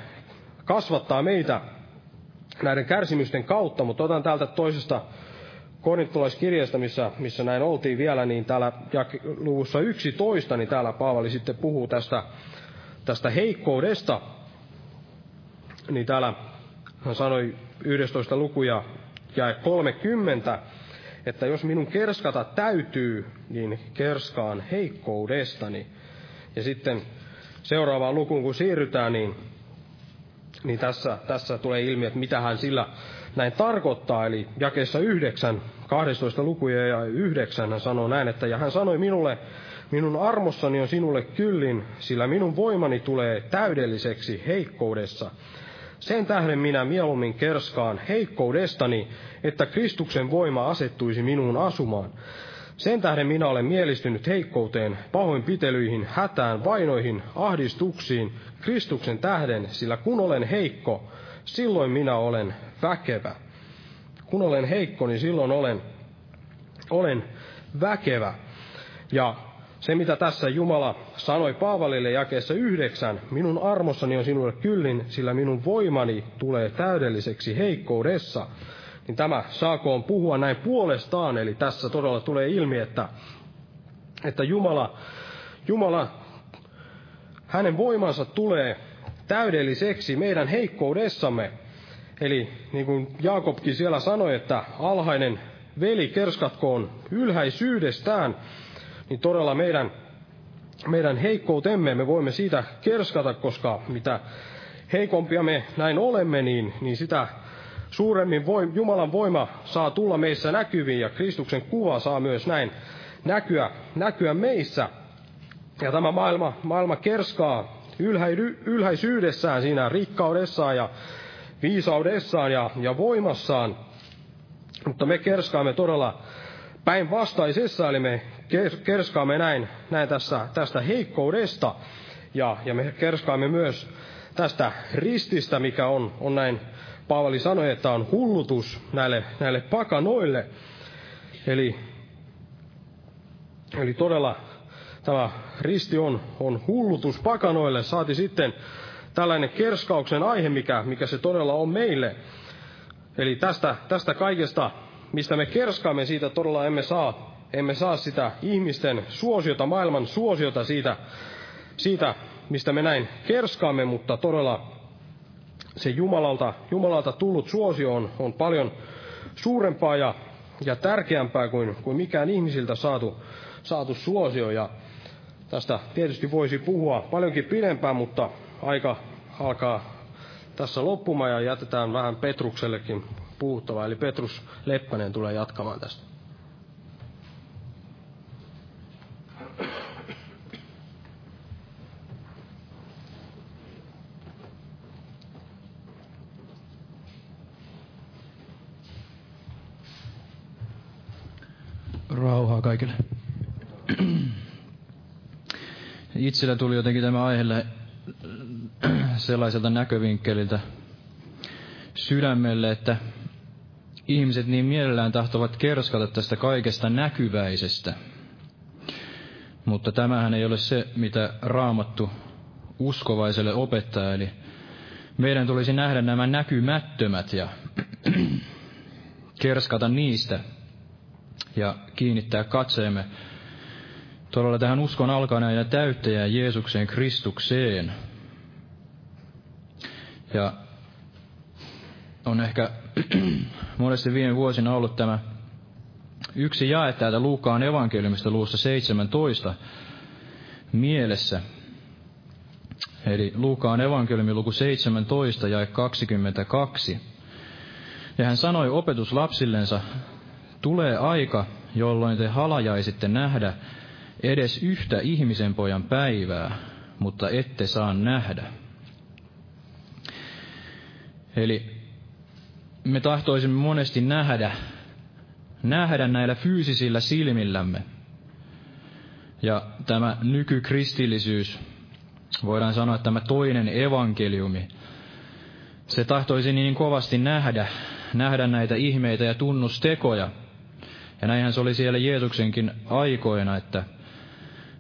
kasvattaa meitä näiden kärsimysten kautta, mutta otan täältä toisesta korintolaiskirjasta, missä, missä näin oltiin vielä, niin täällä luvussa 11, niin täällä Paavali sitten puhuu tästä, tästä heikkoudesta. Niin täällä hän sanoi 11 lukuja ja 30, että jos minun kerskata täytyy, niin kerskaan heikkoudestani. Ja sitten seuraavaan lukuun kun siirrytään, niin, niin tässä, tässä tulee ilmi, että mitä hän sillä näin tarkoittaa. Eli jakeessa 9, 12 lukuja ja 9 hän sanoo näin, että ja hän sanoi minulle, minun armossani on sinulle kyllin, sillä minun voimani tulee täydelliseksi heikkoudessa. Sen tähden minä mieluummin kerskaan heikkoudestani, että Kristuksen voima asettuisi minuun asumaan. Sen tähden minä olen mielistynyt heikkouteen, pahoinpitelyihin, hätään, vainoihin, ahdistuksiin, Kristuksen tähden, sillä kun olen heikko, silloin minä olen väkevä. Kun olen heikko, niin silloin olen, olen väkevä. Ja se, mitä tässä Jumala sanoi Paavalille jakeessa yhdeksän, minun armossani on sinulle kyllin, sillä minun voimani tulee täydelliseksi heikkoudessa, niin tämä saakoon puhua näin puolestaan, eli tässä todella tulee ilmi, että, että Jumala, Jumala, hänen voimansa tulee täydelliseksi meidän heikkoudessamme. Eli niin kuin Jaakobkin siellä sanoi, että alhainen veli kerskatkoon ylhäisyydestään, niin todella meidän, meidän heikkoutemme, me voimme siitä kerskata, koska mitä heikompia me näin olemme, niin, niin sitä suuremmin voim, Jumalan voima saa tulla meissä näkyviin ja Kristuksen kuva saa myös näin näkyä, näkyä meissä. Ja tämä maailma, maailma kerskaa ylhäisyydessään siinä rikkaudessaan ja viisaudessaan ja, ja voimassaan. Mutta me kerskaamme todella päinvastaisessa, eli me kerskaamme näin, näin tässä, tästä heikkoudesta, ja, ja me kerskaamme myös tästä rististä, mikä on, on näin, Paavali sanoi, että on hullutus näille, näille pakanoille. Eli, eli todella tämä risti on, on hullutus pakanoille, saati sitten tällainen kerskauksen aihe, mikä, mikä se todella on meille. Eli tästä, tästä kaikesta, mistä me kerskaamme, siitä todella emme saa emme saa sitä ihmisten suosiota, maailman suosiota siitä, siitä mistä me näin kerskaamme, mutta todella se Jumalalta, Jumalalta tullut suosio on, on paljon suurempaa ja, ja tärkeämpää kuin, kuin mikään ihmisiltä saatu, saatu suosio. Ja tästä tietysti voisi puhua paljonkin pidempään, mutta aika alkaa tässä loppumaan ja jätetään vähän Petruksellekin puhuttavaa. Eli Petrus Leppänen tulee jatkamaan tästä. Rauhaa kaikille. Itsellä tuli jotenkin tämä aiheelle sellaiselta näkövinkkeliltä sydämelle, että ihmiset niin mielellään tahtovat kerskata tästä kaikesta näkyväisestä. Mutta tämähän ei ole se, mitä raamattu uskovaiselle opettaa, eli meidän tulisi nähdä nämä näkymättömät ja kerskata niistä ja kiinnittää katseemme todella tähän uskon alkaneen ja täyttäjään Jeesukseen Kristukseen. Ja on ehkä monesti viime vuosina ollut tämä yksi jae täältä Luukaan evankeliumista luussa 17 mielessä. Eli Luukaan evankeliumi luku 17 ja 22. Ja hän sanoi opetuslapsillensa, tulee aika, jolloin te halajaisitte nähdä edes yhtä ihmisen pojan päivää, mutta ette saa nähdä. Eli me tahtoisimme monesti nähdä, nähdä näillä fyysisillä silmillämme. Ja tämä nykykristillisyys, voidaan sanoa, että tämä toinen evankeliumi, se tahtoisi niin kovasti nähdä, nähdä näitä ihmeitä ja tunnustekoja. Ja näinhän se oli siellä Jeesuksenkin aikoina, että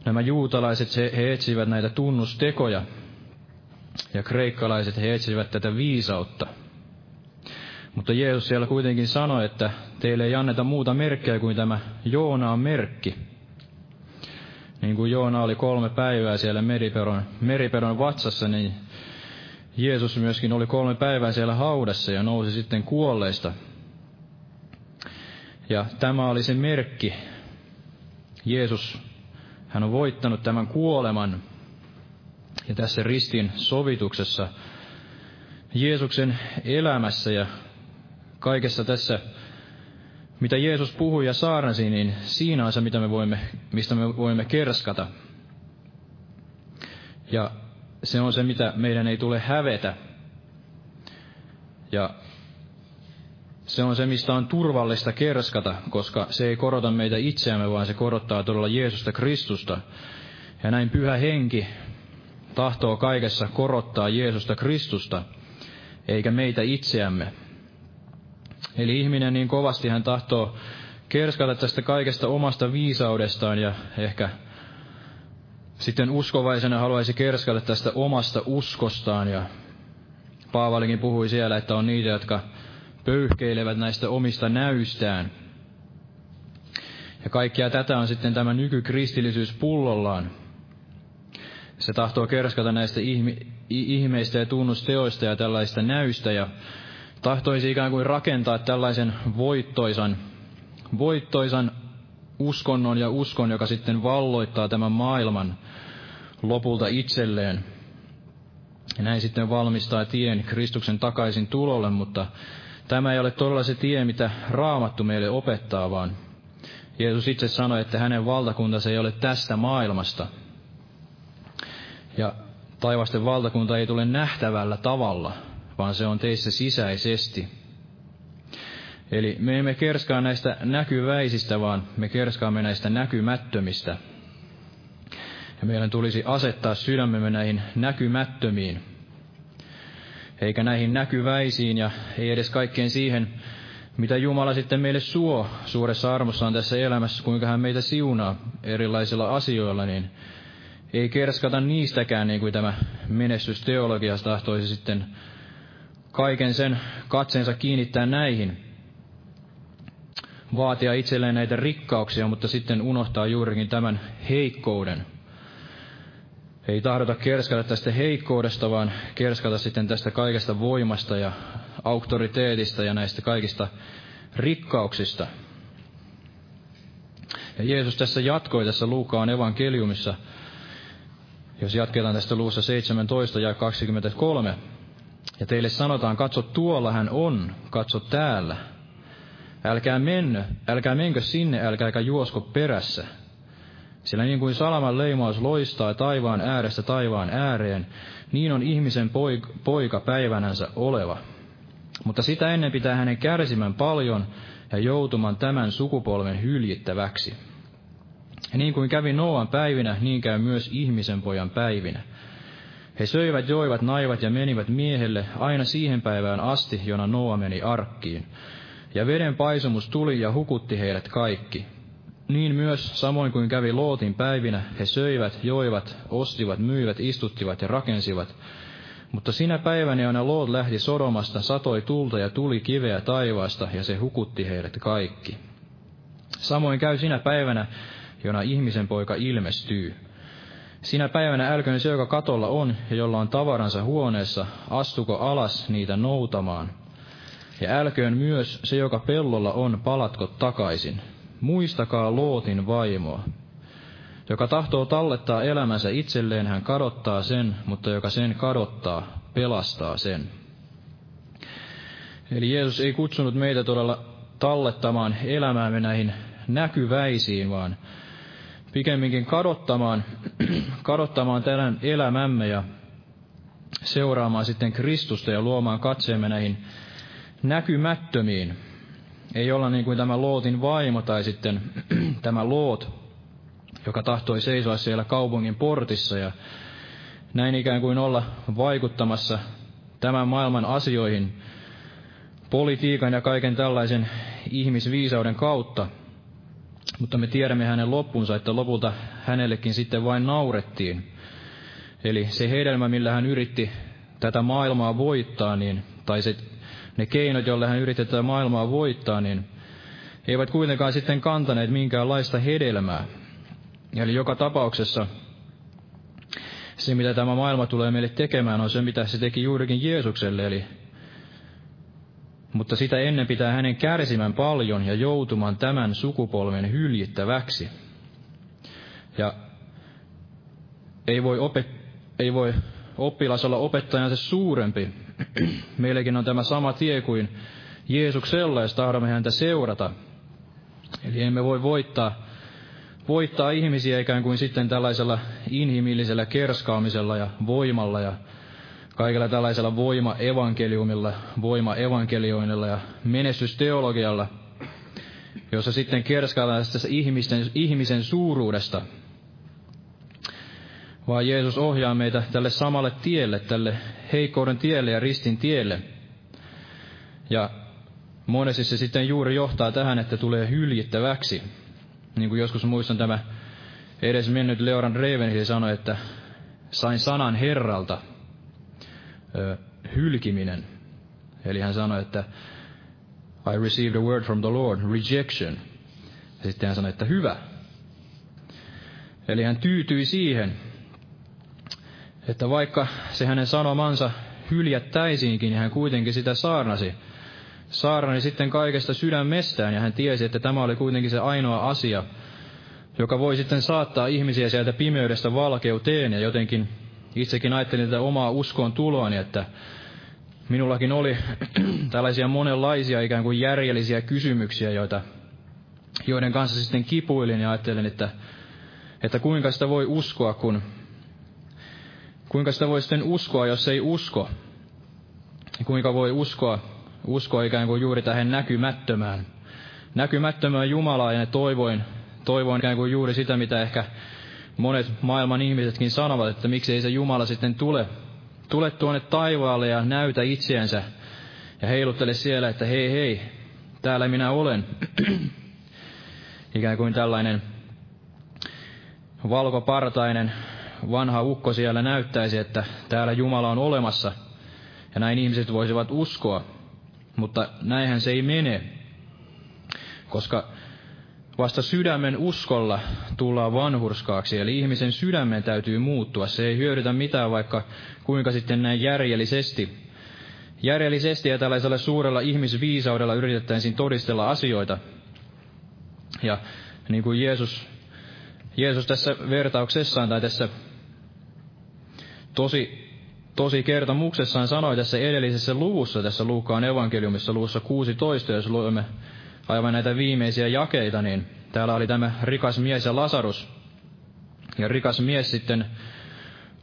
nämä juutalaiset, he etsivät näitä tunnustekoja, ja kreikkalaiset, he etsivät tätä viisautta. Mutta Jeesus siellä kuitenkin sanoi, että teille ei anneta muuta merkkejä kuin tämä Joonaan merkki. Niin kuin Joona oli kolme päivää siellä meriperon, meriperon vatsassa, niin Jeesus myöskin oli kolme päivää siellä haudassa ja nousi sitten kuolleista. Ja tämä oli se merkki. Jeesus, hän on voittanut tämän kuoleman. Ja tässä ristin sovituksessa Jeesuksen elämässä ja kaikessa tässä, mitä Jeesus puhui ja saarnasi, niin siinä on se, mitä me voimme, mistä me voimme kerskata. Ja se on se, mitä meidän ei tule hävetä. Ja se on se, mistä on turvallista kerskata, koska se ei korota meitä itseämme, vaan se korottaa todella Jeesusta Kristusta. Ja näin pyhä henki tahtoo kaikessa korottaa Jeesusta Kristusta, eikä meitä itseämme. Eli ihminen niin kovasti hän tahtoo kerskata tästä kaikesta omasta viisaudestaan ja ehkä sitten uskovaisena haluaisi kerskata tästä omasta uskostaan ja Paavalikin puhui siellä, että on niitä, jotka pöyhkeilevät näistä omista näystään. Ja kaikkia tätä on sitten tämä nykykristillisyys pullollaan. Se tahtoo kerskata näistä ihmeistä ja tunnusteoista ja tällaista näystä ja tahtoisi ikään kuin rakentaa tällaisen voittoisan, voittoisan uskonnon ja uskon, joka sitten valloittaa tämän maailman lopulta itselleen. Ja näin sitten valmistaa tien Kristuksen takaisin tulolle, mutta tämä ei ole todella se tie, mitä Raamattu meille opettaa, vaan Jeesus itse sanoi, että hänen valtakuntansa ei ole tästä maailmasta. Ja taivasten valtakunta ei tule nähtävällä tavalla, vaan se on teissä sisäisesti. Eli me emme kerskaa näistä näkyväisistä, vaan me kerskaamme näistä näkymättömistä. Ja meidän tulisi asettaa sydämemme näihin näkymättömiin, eikä näihin näkyväisiin ja ei edes kaikkeen siihen, mitä Jumala sitten meille suo suuressa armossaan tässä elämässä, kuinka hän meitä siunaa erilaisilla asioilla, niin ei kerskata niistäkään, niin kuin tämä menestysteologia tahtoisi sitten kaiken sen katseensa kiinnittää näihin, vaatia itselleen näitä rikkauksia, mutta sitten unohtaa juurikin tämän heikkouden. Ei tahdota kerskata tästä heikkoudesta, vaan kerskata sitten tästä kaikesta voimasta ja auktoriteetista ja näistä kaikista rikkauksista. Ja Jeesus tässä jatkoi tässä Luukaan evankeliumissa, jos jatketaan tästä luussa 17 ja 23, ja teille sanotaan, katso tuolla hän on, katso täällä. Älkää mennä, älkää menkö sinne, älkääkä juosko perässä. Sillä niin kuin salaman leimaus loistaa taivaan äärestä taivaan ääreen, niin on ihmisen poika päivänänsä oleva. Mutta sitä ennen pitää hänen kärsimään paljon ja joutumaan tämän sukupolven hyljittäväksi. Ja niin kuin kävi Noan päivinä, niin käy myös ihmisen pojan päivinä. He söivät, joivat, naivat ja menivät miehelle aina siihen päivään asti, jona Noa meni arkkiin. Ja veden paisumus tuli ja hukutti heidät kaikki. Niin myös, samoin kuin kävi Lootin päivinä, he söivät, joivat, ostivat, myivät, istuttivat ja rakensivat. Mutta sinä päivänä, jona Loot lähti Sodomasta, satoi tulta ja tuli kiveä taivaasta, ja se hukutti heidät kaikki. Samoin käy sinä päivänä, jona ihmisen poika ilmestyy. Sinä päivänä älköön se, joka katolla on ja jolla on tavaransa huoneessa, astuko alas niitä noutamaan. Ja älköön myös se, joka pellolla on, palatko takaisin. Muistakaa Lootin vaimoa. Joka tahtoo tallettaa elämänsä itselleen, hän kadottaa sen, mutta joka sen kadottaa, pelastaa sen. Eli Jeesus ei kutsunut meitä todella tallettamaan elämäämme näihin näkyväisiin, vaan pikemminkin kadottamaan, kadottamaan tämän elämämme ja seuraamaan sitten Kristusta ja luomaan katseemme näihin näkymättömiin. Ei olla niin kuin tämä Lootin vaimo tai sitten tämä Loot, joka tahtoi seisoa siellä kaupungin portissa ja näin ikään kuin olla vaikuttamassa tämän maailman asioihin politiikan ja kaiken tällaisen ihmisviisauden kautta. Mutta me tiedämme hänen loppunsa, että lopulta hänellekin sitten vain naurettiin. Eli se hedelmä, millä hän yritti tätä maailmaa voittaa, niin, tai se, ne keinot, joilla hän yritti tätä maailmaa voittaa, niin eivät kuitenkaan sitten kantaneet minkäänlaista hedelmää. Eli joka tapauksessa se, mitä tämä maailma tulee meille tekemään, on se, mitä se teki juurikin Jeesukselle, eli mutta sitä ennen pitää hänen kärsimään paljon ja joutumaan tämän sukupolven hyljittäväksi. Ja ei voi, opet, ei voi oppilas olla opettajansa suurempi. Meilläkin on tämä sama tie kuin Jeesuksella, jos tahdomme häntä seurata. Eli emme voi voittaa, voittaa ihmisiä ikään kuin sitten tällaisella inhimillisellä kerskaamisella ja voimalla ja kaikella tällaisella voima-evankeliumilla, voima-evankelioinnilla ja menestysteologialla, jossa sitten kerskaillaan tästä ihmisten, ihmisen suuruudesta, vaan Jeesus ohjaa meitä tälle samalle tielle, tälle heikkouden tielle ja ristin tielle. Ja monesti se sitten juuri johtaa tähän, että tulee hyljittäväksi. Niin kuin joskus muistan tämä edes mennyt Leoran Ravenhill sanoi, että sain sanan Herralta, ö, hylkiminen. Eli hän sanoi, että I received a word from the Lord, rejection. Ja sitten hän sanoi, että hyvä. Eli hän tyytyi siihen, että vaikka se hänen sanomansa hyljättäisiinkin, niin hän kuitenkin sitä saarnasi. Saarnani sitten kaikesta sydämestään, ja hän tiesi, että tämä oli kuitenkin se ainoa asia, joka voi sitten saattaa ihmisiä sieltä pimeydestä valkeuteen, ja jotenkin itsekin ajattelin tätä omaa uskoon tuloani, että minullakin oli tällaisia monenlaisia ikään kuin järjellisiä kysymyksiä, joita, joiden kanssa sitten kipuilin ja ajattelin, että, että kuinka sitä voi uskoa, kun kuinka sitä voi sitten uskoa, jos ei usko. Kuinka voi uskoa, uskoa ikään kuin juuri tähän näkymättömään. Näkymättömään Jumalaa ja toivoin, toivoin ikään kuin juuri sitä, mitä ehkä monet maailman ihmisetkin sanovat, että miksi ei se Jumala sitten tule, tule tuonne taivaalle ja näytä itseänsä ja heiluttele siellä, että hei hei, täällä minä olen. Ikään kuin tällainen valkopartainen vanha ukko siellä näyttäisi, että täällä Jumala on olemassa ja näin ihmiset voisivat uskoa. Mutta näinhän se ei mene, koska Vasta sydämen uskolla tullaan vanhurskaaksi, eli ihmisen sydämen täytyy muuttua. Se ei hyödytä mitään, vaikka kuinka sitten näin järjellisesti, järjellisesti ja tällaisella suurella ihmisviisaudella yritettäisiin todistella asioita. Ja niin kuin Jeesus, Jeesus tässä vertauksessaan tai tässä tosi, tosi kertomuksessaan sanoi tässä edellisessä luvussa, tässä Luukaan evankeliumissa luvussa 16, jos luemme aivan näitä viimeisiä jakeita, niin täällä oli tämä rikas mies ja Lasarus. Ja rikas mies sitten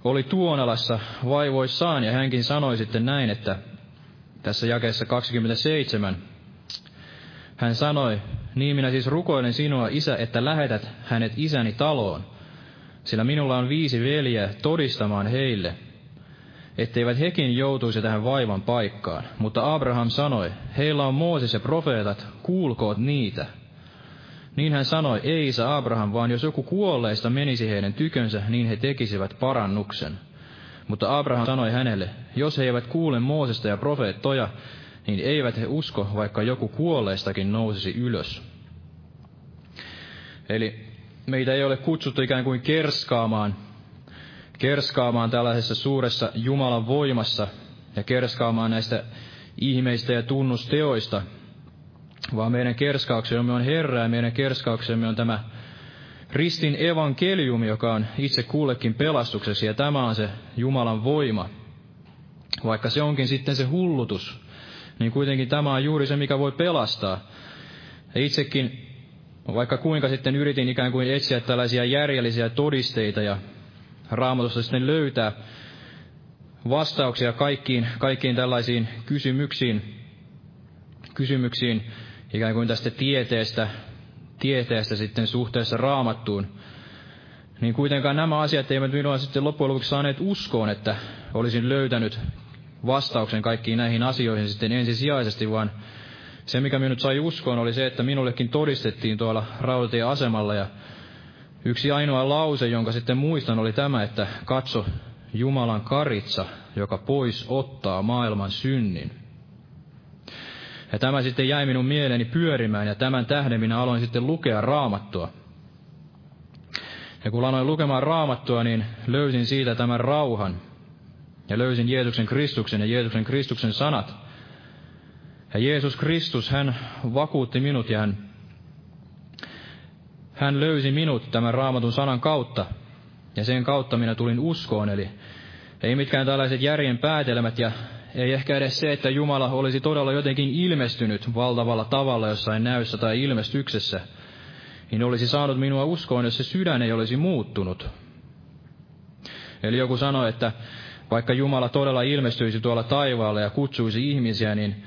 oli tuonalassa vaivoissaan, ja hänkin sanoi sitten näin, että tässä jakeessa 27, hän sanoi, niin minä siis rukoilen sinua, isä, että lähetät hänet isäni taloon, sillä minulla on viisi veljeä todistamaan heille, etteivät hekin joutuisi tähän vaivan paikkaan. Mutta Abraham sanoi, heillä on Mooses ja profeetat, kuulkoot niitä. Niin hän sanoi, ei isä Abraham, vaan jos joku kuolleista menisi heidän tykönsä, niin he tekisivät parannuksen. Mutta Abraham sanoi hänelle, jos he eivät kuule Moosesta ja profeettoja, niin eivät he usko, vaikka joku kuolleistakin nousisi ylös. Eli meitä ei ole kutsuttu ikään kuin kerskaamaan, kerskaamaan tällaisessa suuressa Jumalan voimassa ja kerskaamaan näistä ihmeistä ja tunnusteoista, vaan meidän kerskauksemme on Herra ja meidän kerskauksemme on tämä ristin evankeliumi, joka on itse kullekin pelastukseksi, ja tämä on se Jumalan voima. Vaikka se onkin sitten se hullutus, niin kuitenkin tämä on juuri se, mikä voi pelastaa. Ja itsekin, vaikka kuinka sitten yritin ikään kuin etsiä tällaisia järjellisiä todisteita ja raamatusta sitten löytää vastauksia kaikkiin, kaikkiin tällaisiin kysymyksiin, kysymyksiin ikään kuin tästä tieteestä, tieteestä sitten suhteessa raamattuun, niin kuitenkaan nämä asiat eivät minua sitten loppujen lopuksi saaneet uskoon, että olisin löytänyt vastauksen kaikkiin näihin asioihin sitten ensisijaisesti, vaan se, mikä minut sai uskoon, oli se, että minullekin todistettiin tuolla rautatieasemalla ja yksi ainoa lause, jonka sitten muistan, oli tämä, että katso Jumalan karitsa, joka pois ottaa maailman synnin. Ja tämä sitten jäi minun mieleeni pyörimään ja tämän tähden minä aloin sitten lukea raamattua. Ja kun aloin lukemaan raamattua, niin löysin siitä tämän rauhan. Ja löysin Jeesuksen Kristuksen ja Jeesuksen Kristuksen sanat. Ja Jeesus Kristus, hän vakuutti minut ja hän, hän löysi minut tämän raamatun sanan kautta. Ja sen kautta minä tulin uskoon, eli ei mitkään tällaiset järjen päätelmät ja ei ehkä edes se, että Jumala olisi todella jotenkin ilmestynyt valtavalla tavalla jossain näyssä tai ilmestyksessä, niin olisi saanut minua uskoon, jos se sydän ei olisi muuttunut. Eli joku sanoi, että vaikka Jumala todella ilmestyisi tuolla taivaalla ja kutsuisi ihmisiä, niin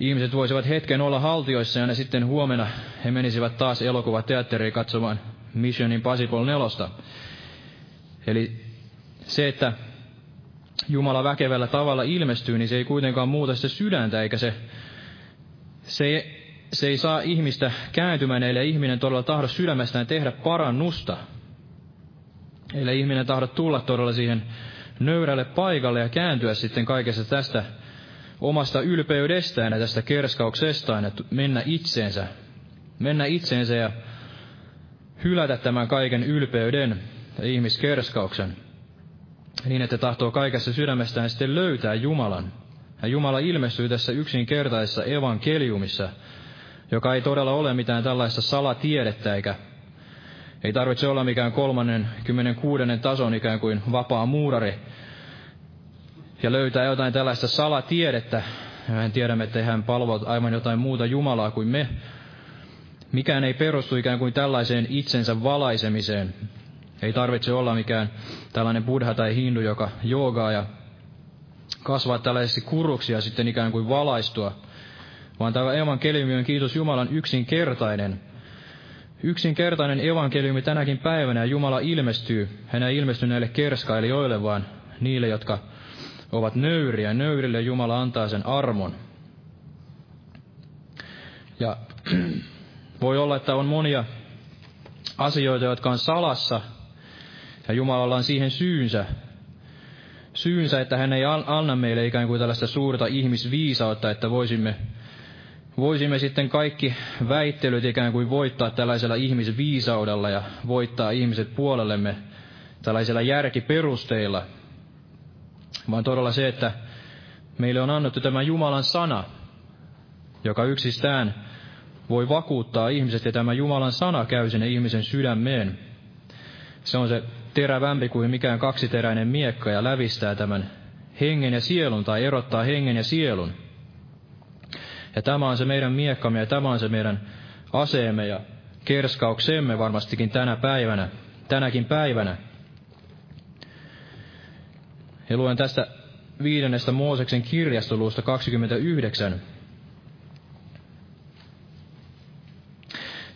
ihmiset voisivat hetken olla haltioissa ja ne sitten huomenna he menisivät taas elokuvateatteriin katsomaan Mission Impossible 4. Eli se, että Jumala väkevällä tavalla ilmestyy, niin se ei kuitenkaan muuta sitä sydäntä, eikä se, se, se ei saa ihmistä kääntymään, ellei ihminen todella tahdo sydämestään tehdä parannusta. Eli ihminen tahdo tulla todella siihen nöyrälle paikalle ja kääntyä sitten kaikesta tästä omasta ylpeydestään ja tästä kerskauksestaan, että mennä itseensä, mennä itseensä ja hylätä tämän kaiken ylpeyden ja ihmiskerskauksen niin, että tahtoo kaikessa sydämestään sitten löytää Jumalan. Ja Jumala ilmestyy tässä yksinkertaisessa evankeliumissa, joka ei todella ole mitään tällaista salatiedettä, eikä ei tarvitse olla mikään kolmannen, kymmenen kuudennen tason ikään kuin vapaa muurari, ja löytää jotain tällaista salatiedettä. Ja hän tiedämme, että hän palvoo aivan jotain muuta Jumalaa kuin me. Mikään ei perustu ikään kuin tällaiseen itsensä valaisemiseen, ei tarvitse olla mikään tällainen buddha tai hindu, joka joogaa ja kasvaa tällaisiksi kuruksi ja sitten ikään kuin valaistua, vaan tämä evankeliumi on kiitos Jumalan yksinkertainen. Yksinkertainen evankeliumi tänäkin päivänä ja Jumala ilmestyy. Hän ei ilmesty näille kerskailijoille, vaan niille, jotka ovat nöyriä. Nöyrille Jumala antaa sen armon. Ja voi olla, että on monia asioita, jotka on salassa, ja Jumalalla on siihen syynsä, syynsä, että hän ei anna meille ikään kuin tällaista suurta ihmisviisautta, että voisimme, voisimme sitten kaikki väittelyt ikään kuin voittaa tällaisella ihmisviisaudella ja voittaa ihmiset puolellemme tällaisella järkiperusteilla, vaan todella se, että meille on annettu tämä Jumalan sana, joka yksistään voi vakuuttaa ihmiset, ja tämä Jumalan sana käy sinne ihmisen sydämeen. Se on se terävämpi kuin mikään kaksiteräinen miekka ja lävistää tämän hengen ja sielun tai erottaa hengen ja sielun. Ja tämä on se meidän miekkamme ja tämä on se meidän aseemme ja kerskauksemme varmastikin tänä päivänä, tänäkin päivänä. Ja luen tästä viidennestä Mooseksen kirjastoluusta 29.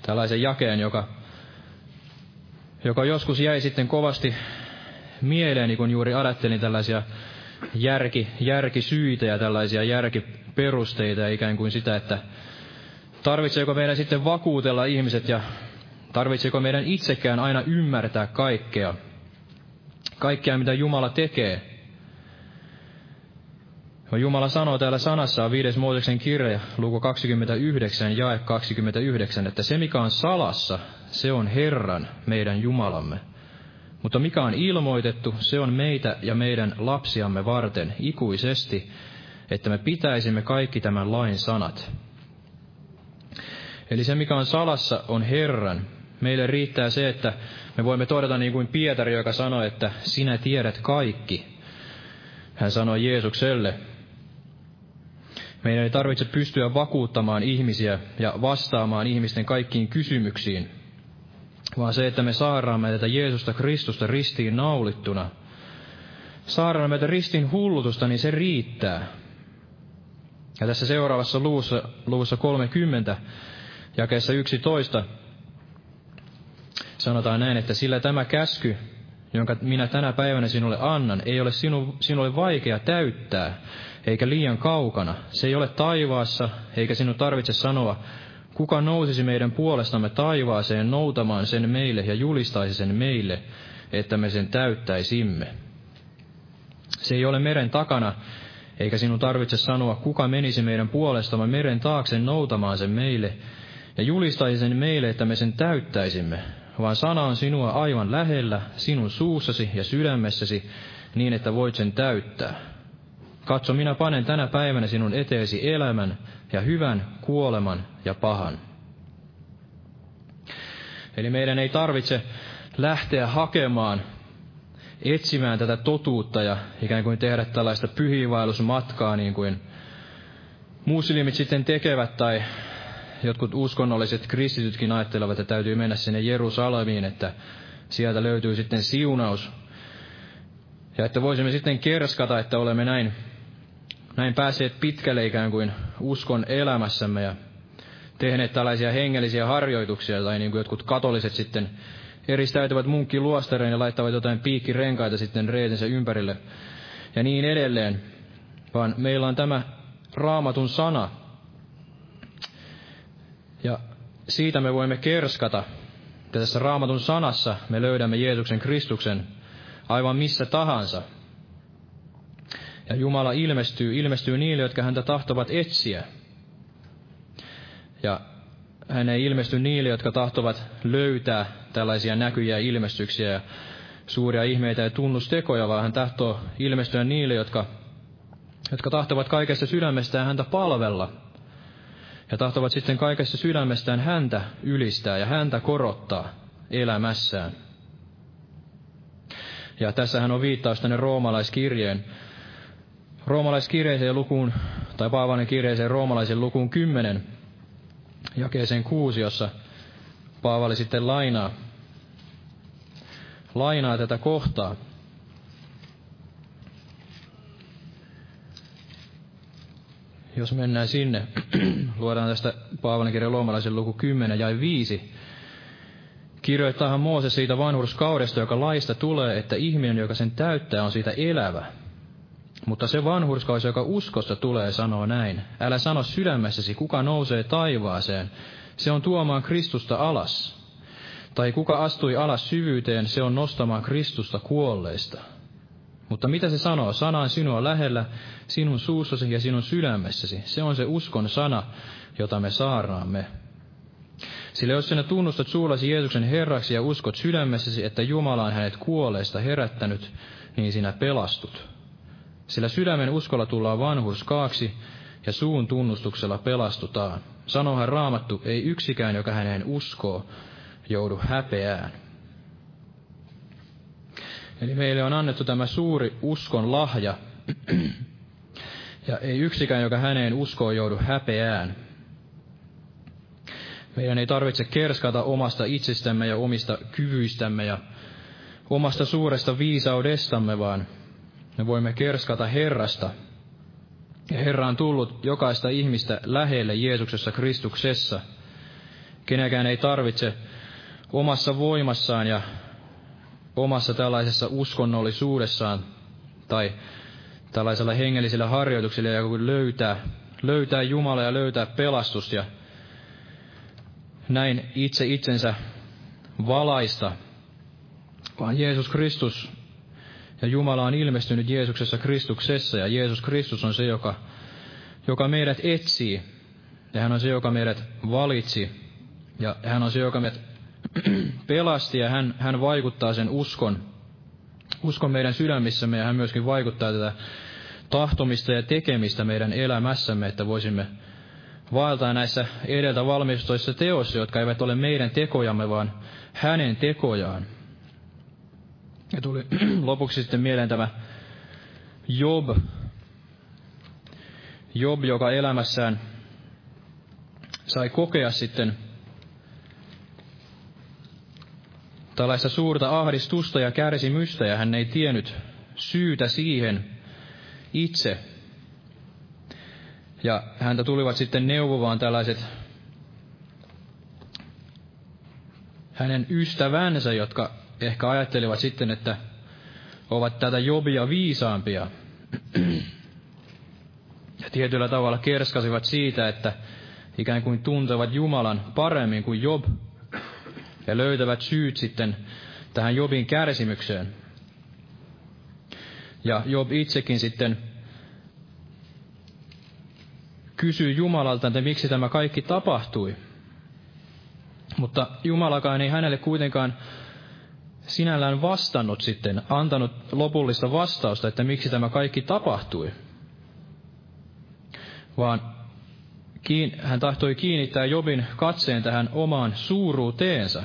Tällaisen jakeen, joka joka joskus jäi sitten kovasti mieleeni, kun juuri ajattelin tällaisia järki, järkisyitä ja tällaisia järkiperusteita ja ikään kuin sitä, että tarvitseeko meidän sitten vakuutella ihmiset ja tarvitseeko meidän itsekään aina ymmärtää kaikkea, kaikkea mitä Jumala tekee. Jumala sanoo täällä sanassaan 5. Mooseksen kirja, luku 29, jae 29, että se mikä on salassa, se on Herran, meidän Jumalamme. Mutta mikä on ilmoitettu, se on meitä ja meidän lapsiamme varten ikuisesti, että me pitäisimme kaikki tämän lain sanat. Eli se, mikä on salassa, on Herran. Meille riittää se, että me voimme todeta niin kuin Pietari, joka sanoi, että sinä tiedät kaikki. Hän sanoi Jeesukselle, meidän ei tarvitse pystyä vakuuttamaan ihmisiä ja vastaamaan ihmisten kaikkiin kysymyksiin, vaan se, että me saaraamme tätä Jeesusta Kristusta ristiin naulittuna, saaraamme meitä ristin hullutusta, niin se riittää. Ja tässä seuraavassa luvussa, luvussa 30, jakeessa 11, sanotaan näin, että sillä tämä käsky, jonka minä tänä päivänä sinulle annan, ei ole sinu, sinulle vaikea täyttää, eikä liian kaukana. Se ei ole taivaassa, eikä sinun tarvitse sanoa, kuka nousisi meidän puolestamme taivaaseen noutamaan sen meille ja julistaisi sen meille, että me sen täyttäisimme. Se ei ole meren takana, eikä sinun tarvitse sanoa, kuka menisi meidän puolestamme meren taakse noutamaan sen meille, ja julistaisi sen meille, että me sen täyttäisimme, vaan sana on sinua aivan lähellä, sinun suussasi ja sydämessäsi, niin että voit sen täyttää. Katso, minä panen tänä päivänä sinun eteesi elämän ja hyvän, kuoleman ja pahan. Eli meidän ei tarvitse lähteä hakemaan, etsimään tätä totuutta ja ikään kuin tehdä tällaista pyhiinvaellusmatkaa, niin kuin muslimit sitten tekevät, tai jotkut uskonnolliset kristitytkin ajattelevat, että täytyy mennä sinne Jerusalemiin, että sieltä löytyy sitten siunaus. Ja että voisimme sitten kerskata, että olemme näin näin päässeet pitkälle ikään kuin uskon elämässämme ja tehneet tällaisia hengellisiä harjoituksia, tai niin kuin jotkut katoliset sitten eristäytyvät luostareen ja laittavat jotain piikkirenkaita sitten reitensä ympärille ja niin edelleen. Vaan meillä on tämä raamatun sana. Ja siitä me voimme kerskata. Ja tässä raamatun sanassa me löydämme Jeesuksen Kristuksen aivan missä tahansa. Ja Jumala ilmestyy, ilmestyy niille, jotka häntä tahtovat etsiä. Ja hän ei ilmesty niille, jotka tahtovat löytää tällaisia näkyjä ilmestyksiä ja suuria ihmeitä ja tunnustekoja, vaan hän tahtoo ilmestyä niille, jotka, jotka tahtovat kaikessa sydämestään häntä palvella. Ja tahtovat sitten kaikessa sydämestään häntä ylistää ja häntä korottaa elämässään. Ja tässähän on viittaus tänne roomalaiskirjeen roomalaiskirjeeseen lukuun, tai Paavalin kirjeeseen roomalaisen lukuun 10, jakeeseen 6, jossa Paavali sitten lainaa, lainaa tätä kohtaa. Jos mennään sinne, luodaan tästä Paavalin kirjan roomalaisen luku 10 ja 5. Kirjoittaahan Mooses siitä vanhurskaudesta, joka laista tulee, että ihminen, joka sen täyttää, on siitä elävä. Mutta se vanhurskaus, joka uskossa tulee, sanoo näin. Älä sano sydämessäsi, kuka nousee taivaaseen. Se on tuomaan Kristusta alas. Tai kuka astui alas syvyyteen, se on nostamaan Kristusta kuolleista. Mutta mitä se sanoo? Sana on sinua lähellä, sinun suussasi ja sinun sydämessäsi. Se on se uskon sana, jota me saarnaamme. Sillä jos sinä tunnustat suullasi Jeesuksen Herraksi ja uskot sydämessäsi, että Jumala on hänet kuolleista herättänyt, niin sinä pelastut. Sillä sydämen uskolla tullaan vanhurskaaksi ja suun tunnustuksella pelastutaan. Sanohan raamattu, ei yksikään, joka häneen uskoo, joudu häpeään. Eli meille on annettu tämä suuri uskon lahja, ja ei yksikään, joka häneen uskoo, joudu häpeään. Meidän ei tarvitse kerskata omasta itsestämme ja omista kyvyistämme ja omasta suuresta viisaudestamme, vaan me voimme kerskata Herrasta. Ja Herra on tullut jokaista ihmistä lähelle Jeesuksessa Kristuksessa. Kenäkään ei tarvitse omassa voimassaan ja omassa tällaisessa uskonnollisuudessaan tai tällaisella hengellisellä harjoituksella ja löytää, löytää Jumala ja löytää pelastus ja näin itse itsensä valaista, vaan Jeesus Kristus Ja Jumala on ilmestynyt Jeesuksessa Kristuksessa ja Jeesus Kristus on se, joka, joka meidät etsii. Ja hän on se, joka meidät valitsi. Ja hän on se, joka meidät pelasti ja hän, hän vaikuttaa sen uskon, uskon meidän sydämissämme ja hän myöskin vaikuttaa tätä tahtomista ja tekemistä meidän elämässämme, että voisimme vaeltaa näissä edeltä valmistuissa teoissa, jotka eivät ole meidän tekojamme, vaan hänen tekojaan. Ja tuli lopuksi sitten mieleen tämä Job, Job, joka elämässään sai kokea sitten tällaista suurta ahdistusta ja kärsimystä, ja hän ei tiennyt syytä siihen itse. Ja häntä tulivat sitten neuvovaan tällaiset hänen ystävänsä, jotka ehkä ajattelivat sitten, että ovat tätä Jobia viisaampia. Ja tietyllä tavalla kerskasivat siitä, että ikään kuin tuntevat Jumalan paremmin kuin Job ja löytävät syyt sitten tähän Jobin kärsimykseen. Ja Job itsekin sitten kysyy Jumalalta, että miksi tämä kaikki tapahtui. Mutta Jumalakaan ei hänelle kuitenkaan sinällään vastannut sitten, antanut lopullista vastausta, että miksi tämä kaikki tapahtui. Vaan hän tahtoi kiinnittää Jobin katseen tähän omaan suuruuteensa.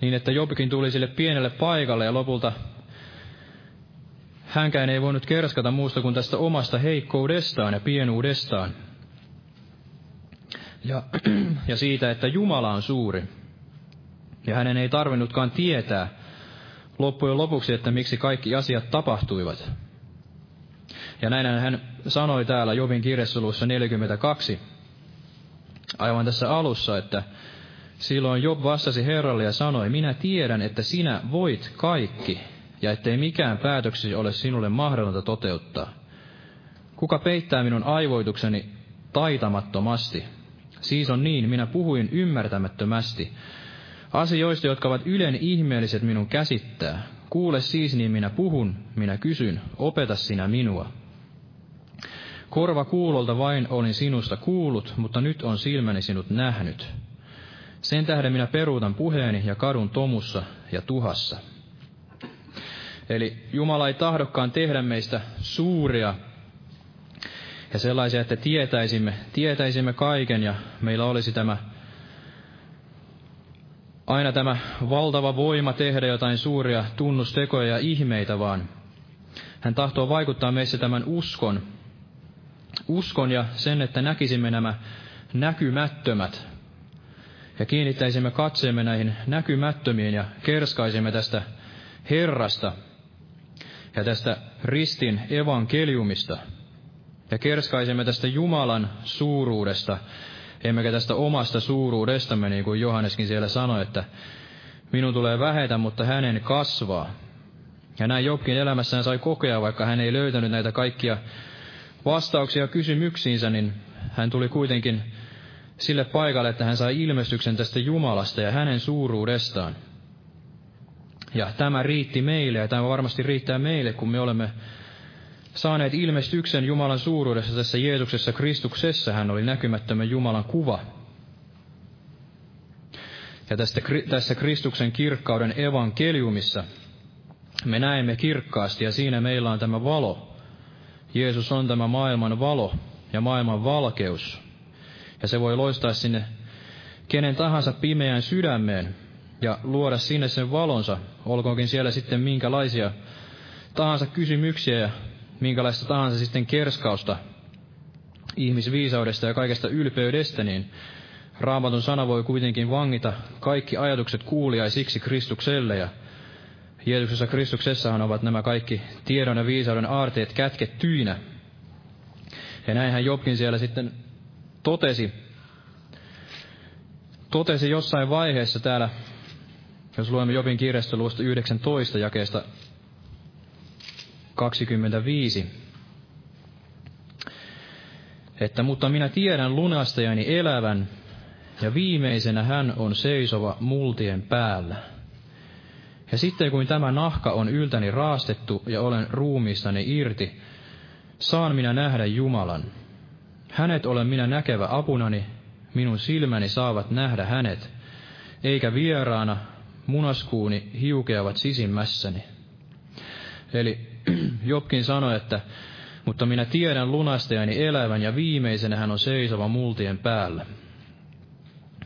Niin, että Jobikin tuli sille pienelle paikalle ja lopulta hänkään ei voinut kerskata muusta kuin tästä omasta heikkoudestaan ja pienuudestaan. Ja, ja siitä, että Jumala on suuri. Ja hänen ei tarvinnutkaan tietää loppujen lopuksi, että miksi kaikki asiat tapahtuivat. Ja näin hän sanoi täällä Jobin kirjassa 42, aivan tässä alussa, että silloin Job vastasi Herralle ja sanoi, minä tiedän, että sinä voit kaikki, ja ettei mikään päätöksesi ole sinulle mahdollista toteuttaa. Kuka peittää minun aivoitukseni taitamattomasti? Siis on niin, minä puhuin ymmärtämättömästi. Asioista, jotka ovat ylen ihmeelliset minun käsittää. Kuule siis, niin minä puhun, minä kysyn, opeta sinä minua. Korva kuulolta vain olin sinusta kuullut, mutta nyt on silmäni sinut nähnyt. Sen tähden minä peruutan puheeni ja kadun tomussa ja tuhassa. Eli Jumala ei tahdokkaan tehdä meistä suuria ja sellaisia, että tietäisimme, tietäisimme kaiken ja meillä olisi tämä aina tämä valtava voima tehdä jotain suuria tunnustekoja ja ihmeitä, vaan hän tahtoo vaikuttaa meissä tämän uskon, uskon ja sen, että näkisimme nämä näkymättömät ja kiinnittäisimme katseemme näihin näkymättömiin ja kerskaisimme tästä Herrasta ja tästä ristin evankeliumista ja kerskaisimme tästä Jumalan suuruudesta, emmekä tästä omasta suuruudestamme, niin kuin Johanneskin siellä sanoi, että minun tulee vähetä, mutta hänen kasvaa. Ja näin Jobkin elämässään sai kokea, vaikka hän ei löytänyt näitä kaikkia vastauksia kysymyksiinsä, niin hän tuli kuitenkin sille paikalle, että hän sai ilmestyksen tästä Jumalasta ja hänen suuruudestaan. Ja tämä riitti meille, ja tämä varmasti riittää meille, kun me olemme saaneet ilmestyksen Jumalan suuruudessa tässä Jeesuksessa Kristuksessa. Hän oli näkymättömän Jumalan kuva. Ja tästä, tässä Kristuksen kirkkauden evankeliumissa me näemme kirkkaasti, ja siinä meillä on tämä valo. Jeesus on tämä maailman valo ja maailman valkeus. Ja se voi loistaa sinne kenen tahansa pimeään sydämeen ja luoda sinne sen valonsa, olkoonkin siellä sitten minkälaisia tahansa kysymyksiä ja minkälaista tahansa sitten kerskausta ihmisviisaudesta ja kaikesta ylpeydestä, niin Raamatun sana voi kuitenkin vangita kaikki ajatukset kuuliaisiksi Kristukselle ja Jeesuksessa Kristuksessahan ovat nämä kaikki tiedon ja viisauden aarteet kätkettyinä. Ja näinhän Jobkin siellä sitten totesi, totesi jossain vaiheessa täällä, jos luemme Jobin kirjasta luosta 19 jakeesta 25, että mutta minä tiedän lunastajani elävän, ja viimeisenä hän on seisova multien päällä. Ja sitten kun tämä nahka on yltäni raastettu ja olen ruumiistani irti, saan minä nähdä Jumalan. Hänet olen minä näkevä apunani, minun silmäni saavat nähdä hänet, eikä vieraana munaskuuni hiukeavat sisimmässäni. Eli Jobkin sanoi, että mutta minä tiedän lunastajani elävän ja viimeisenä hän on seisova multien päällä.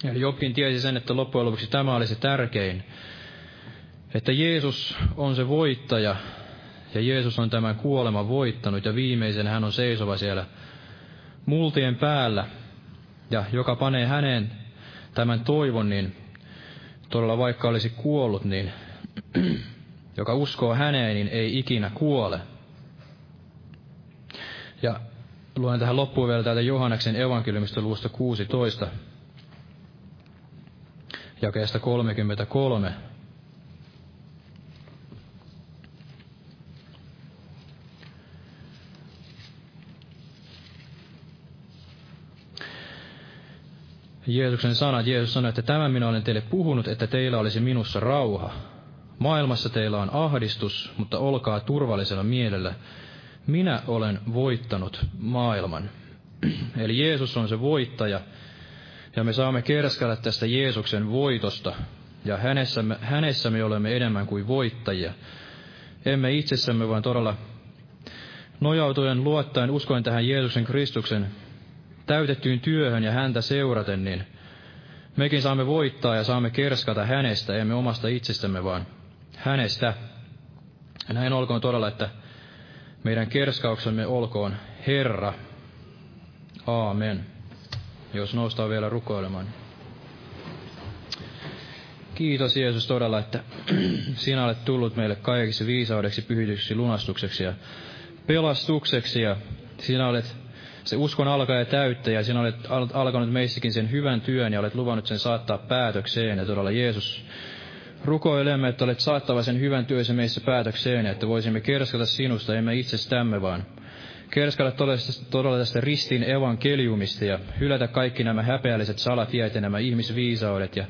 Eli Jobkin tiesi sen, että loppujen lopuksi tämä oli se tärkein, että Jeesus on se voittaja ja Jeesus on tämän kuoleman voittanut ja viimeisenä hän on seisova siellä multien päällä ja joka panee häneen tämän toivon, niin todella vaikka olisi kuollut, niin joka uskoo häneen, niin ei ikinä kuole. Ja luen tähän loppuun vielä täältä Johanneksen evankeliumista luvusta 16, jakeesta 33. Jeesuksen sanat, Jeesus sanoi, että tämän minä olen teille puhunut, että teillä olisi minussa rauha. Maailmassa teillä on ahdistus, mutta olkaa turvallisella mielellä. Minä olen voittanut maailman. Eli Jeesus on se voittaja, ja me saamme kerskalla tästä Jeesuksen voitosta, ja hänessä me, hänessä me olemme enemmän kuin voittajia. Emme itsessämme, vaan todella nojautuen, luottaen, uskoen tähän Jeesuksen Kristuksen täytettyyn työhön ja häntä seuraten, niin mekin saamme voittaa ja saamme kerskata hänestä, emme omasta itsestämme, vaan hänestä. Ja näin olkoon todella, että meidän kerskauksemme olkoon Herra. Aamen. Jos noustaa vielä rukoilemaan. Kiitos Jeesus todella, että sinä olet tullut meille kaikiksi viisaudeksi, pyhityksi, lunastukseksi ja pelastukseksi. Ja sinä olet se uskon alkaja täyttäjä, sinä olet alkanut meissäkin sen hyvän työn ja olet luvannut sen saattaa päätökseen. Ja todella Jeesus, rukoilemme, että olet saattava sen hyvän työssä meissä päätökseen, että voisimme kerskata sinusta, emme itsestämme, vaan kerskata todella tästä ristin evankeliumista ja hylätä kaikki nämä häpeälliset salatiet ja nämä ihmisviisaudet ja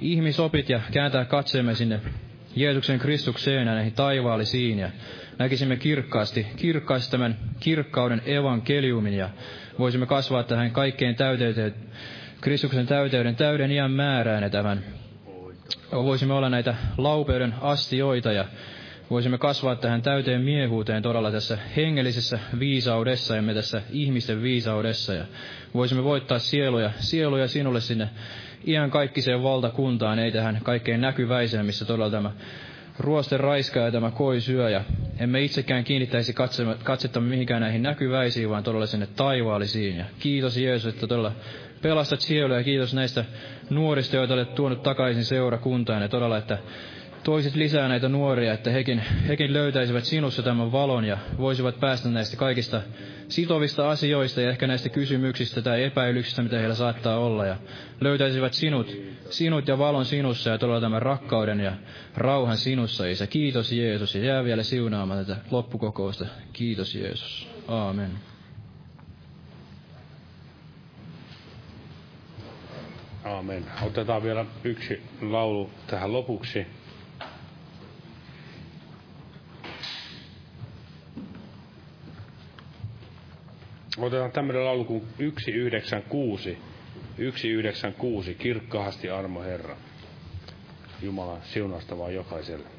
ihmisopit ja kääntää katseemme sinne Jeesuksen Kristukseen ja näihin taivaallisiin ja näkisimme kirkkaasti, kirkkaasti tämän kirkkauden evankeliumin ja voisimme kasvaa tähän kaikkeen täyteyteen, Kristuksen täyteyden täyden iän määrään ja tämän voisimme olla näitä laupeuden astioita ja voisimme kasvaa tähän täyteen miehuuteen todella tässä hengellisessä viisaudessa ja me tässä ihmisten viisaudessa. Ja voisimme voittaa sieluja, sieluja sinulle sinne iän kaikkiseen valtakuntaan, ei tähän kaikkein näkyväiseen, missä todella tämä ruosten raiska ja tämä koi syö, ja emme itsekään kiinnittäisi katsettamme mihinkään näihin näkyväisiin, vaan todella sinne taivaallisiin. Ja kiitos Jeesus, että todella pelastat sieluja, ja kiitos näistä nuorista, joita olet tuonut takaisin seurakuntaan, ja todella, että toisit lisää näitä nuoria, että hekin, hekin löytäisivät sinussa tämän valon ja voisivat päästä näistä kaikista sitovista asioista ja ehkä näistä kysymyksistä tai epäilyksistä, mitä heillä saattaa olla. Ja löytäisivät sinut, sinut ja valon sinussa ja todella tämän rakkauden ja rauhan sinussa, Isä. Kiitos Jeesus ja jää vielä siunaamaan tätä loppukokousta. Kiitos Jeesus. Aamen. Aamen. Otetaan vielä yksi laulu tähän lopuksi. Otetaan tämmöinen laulu kuin 196. 196. Kirkkaasti armo Herra. Jumala siunasta vaan jokaiselle.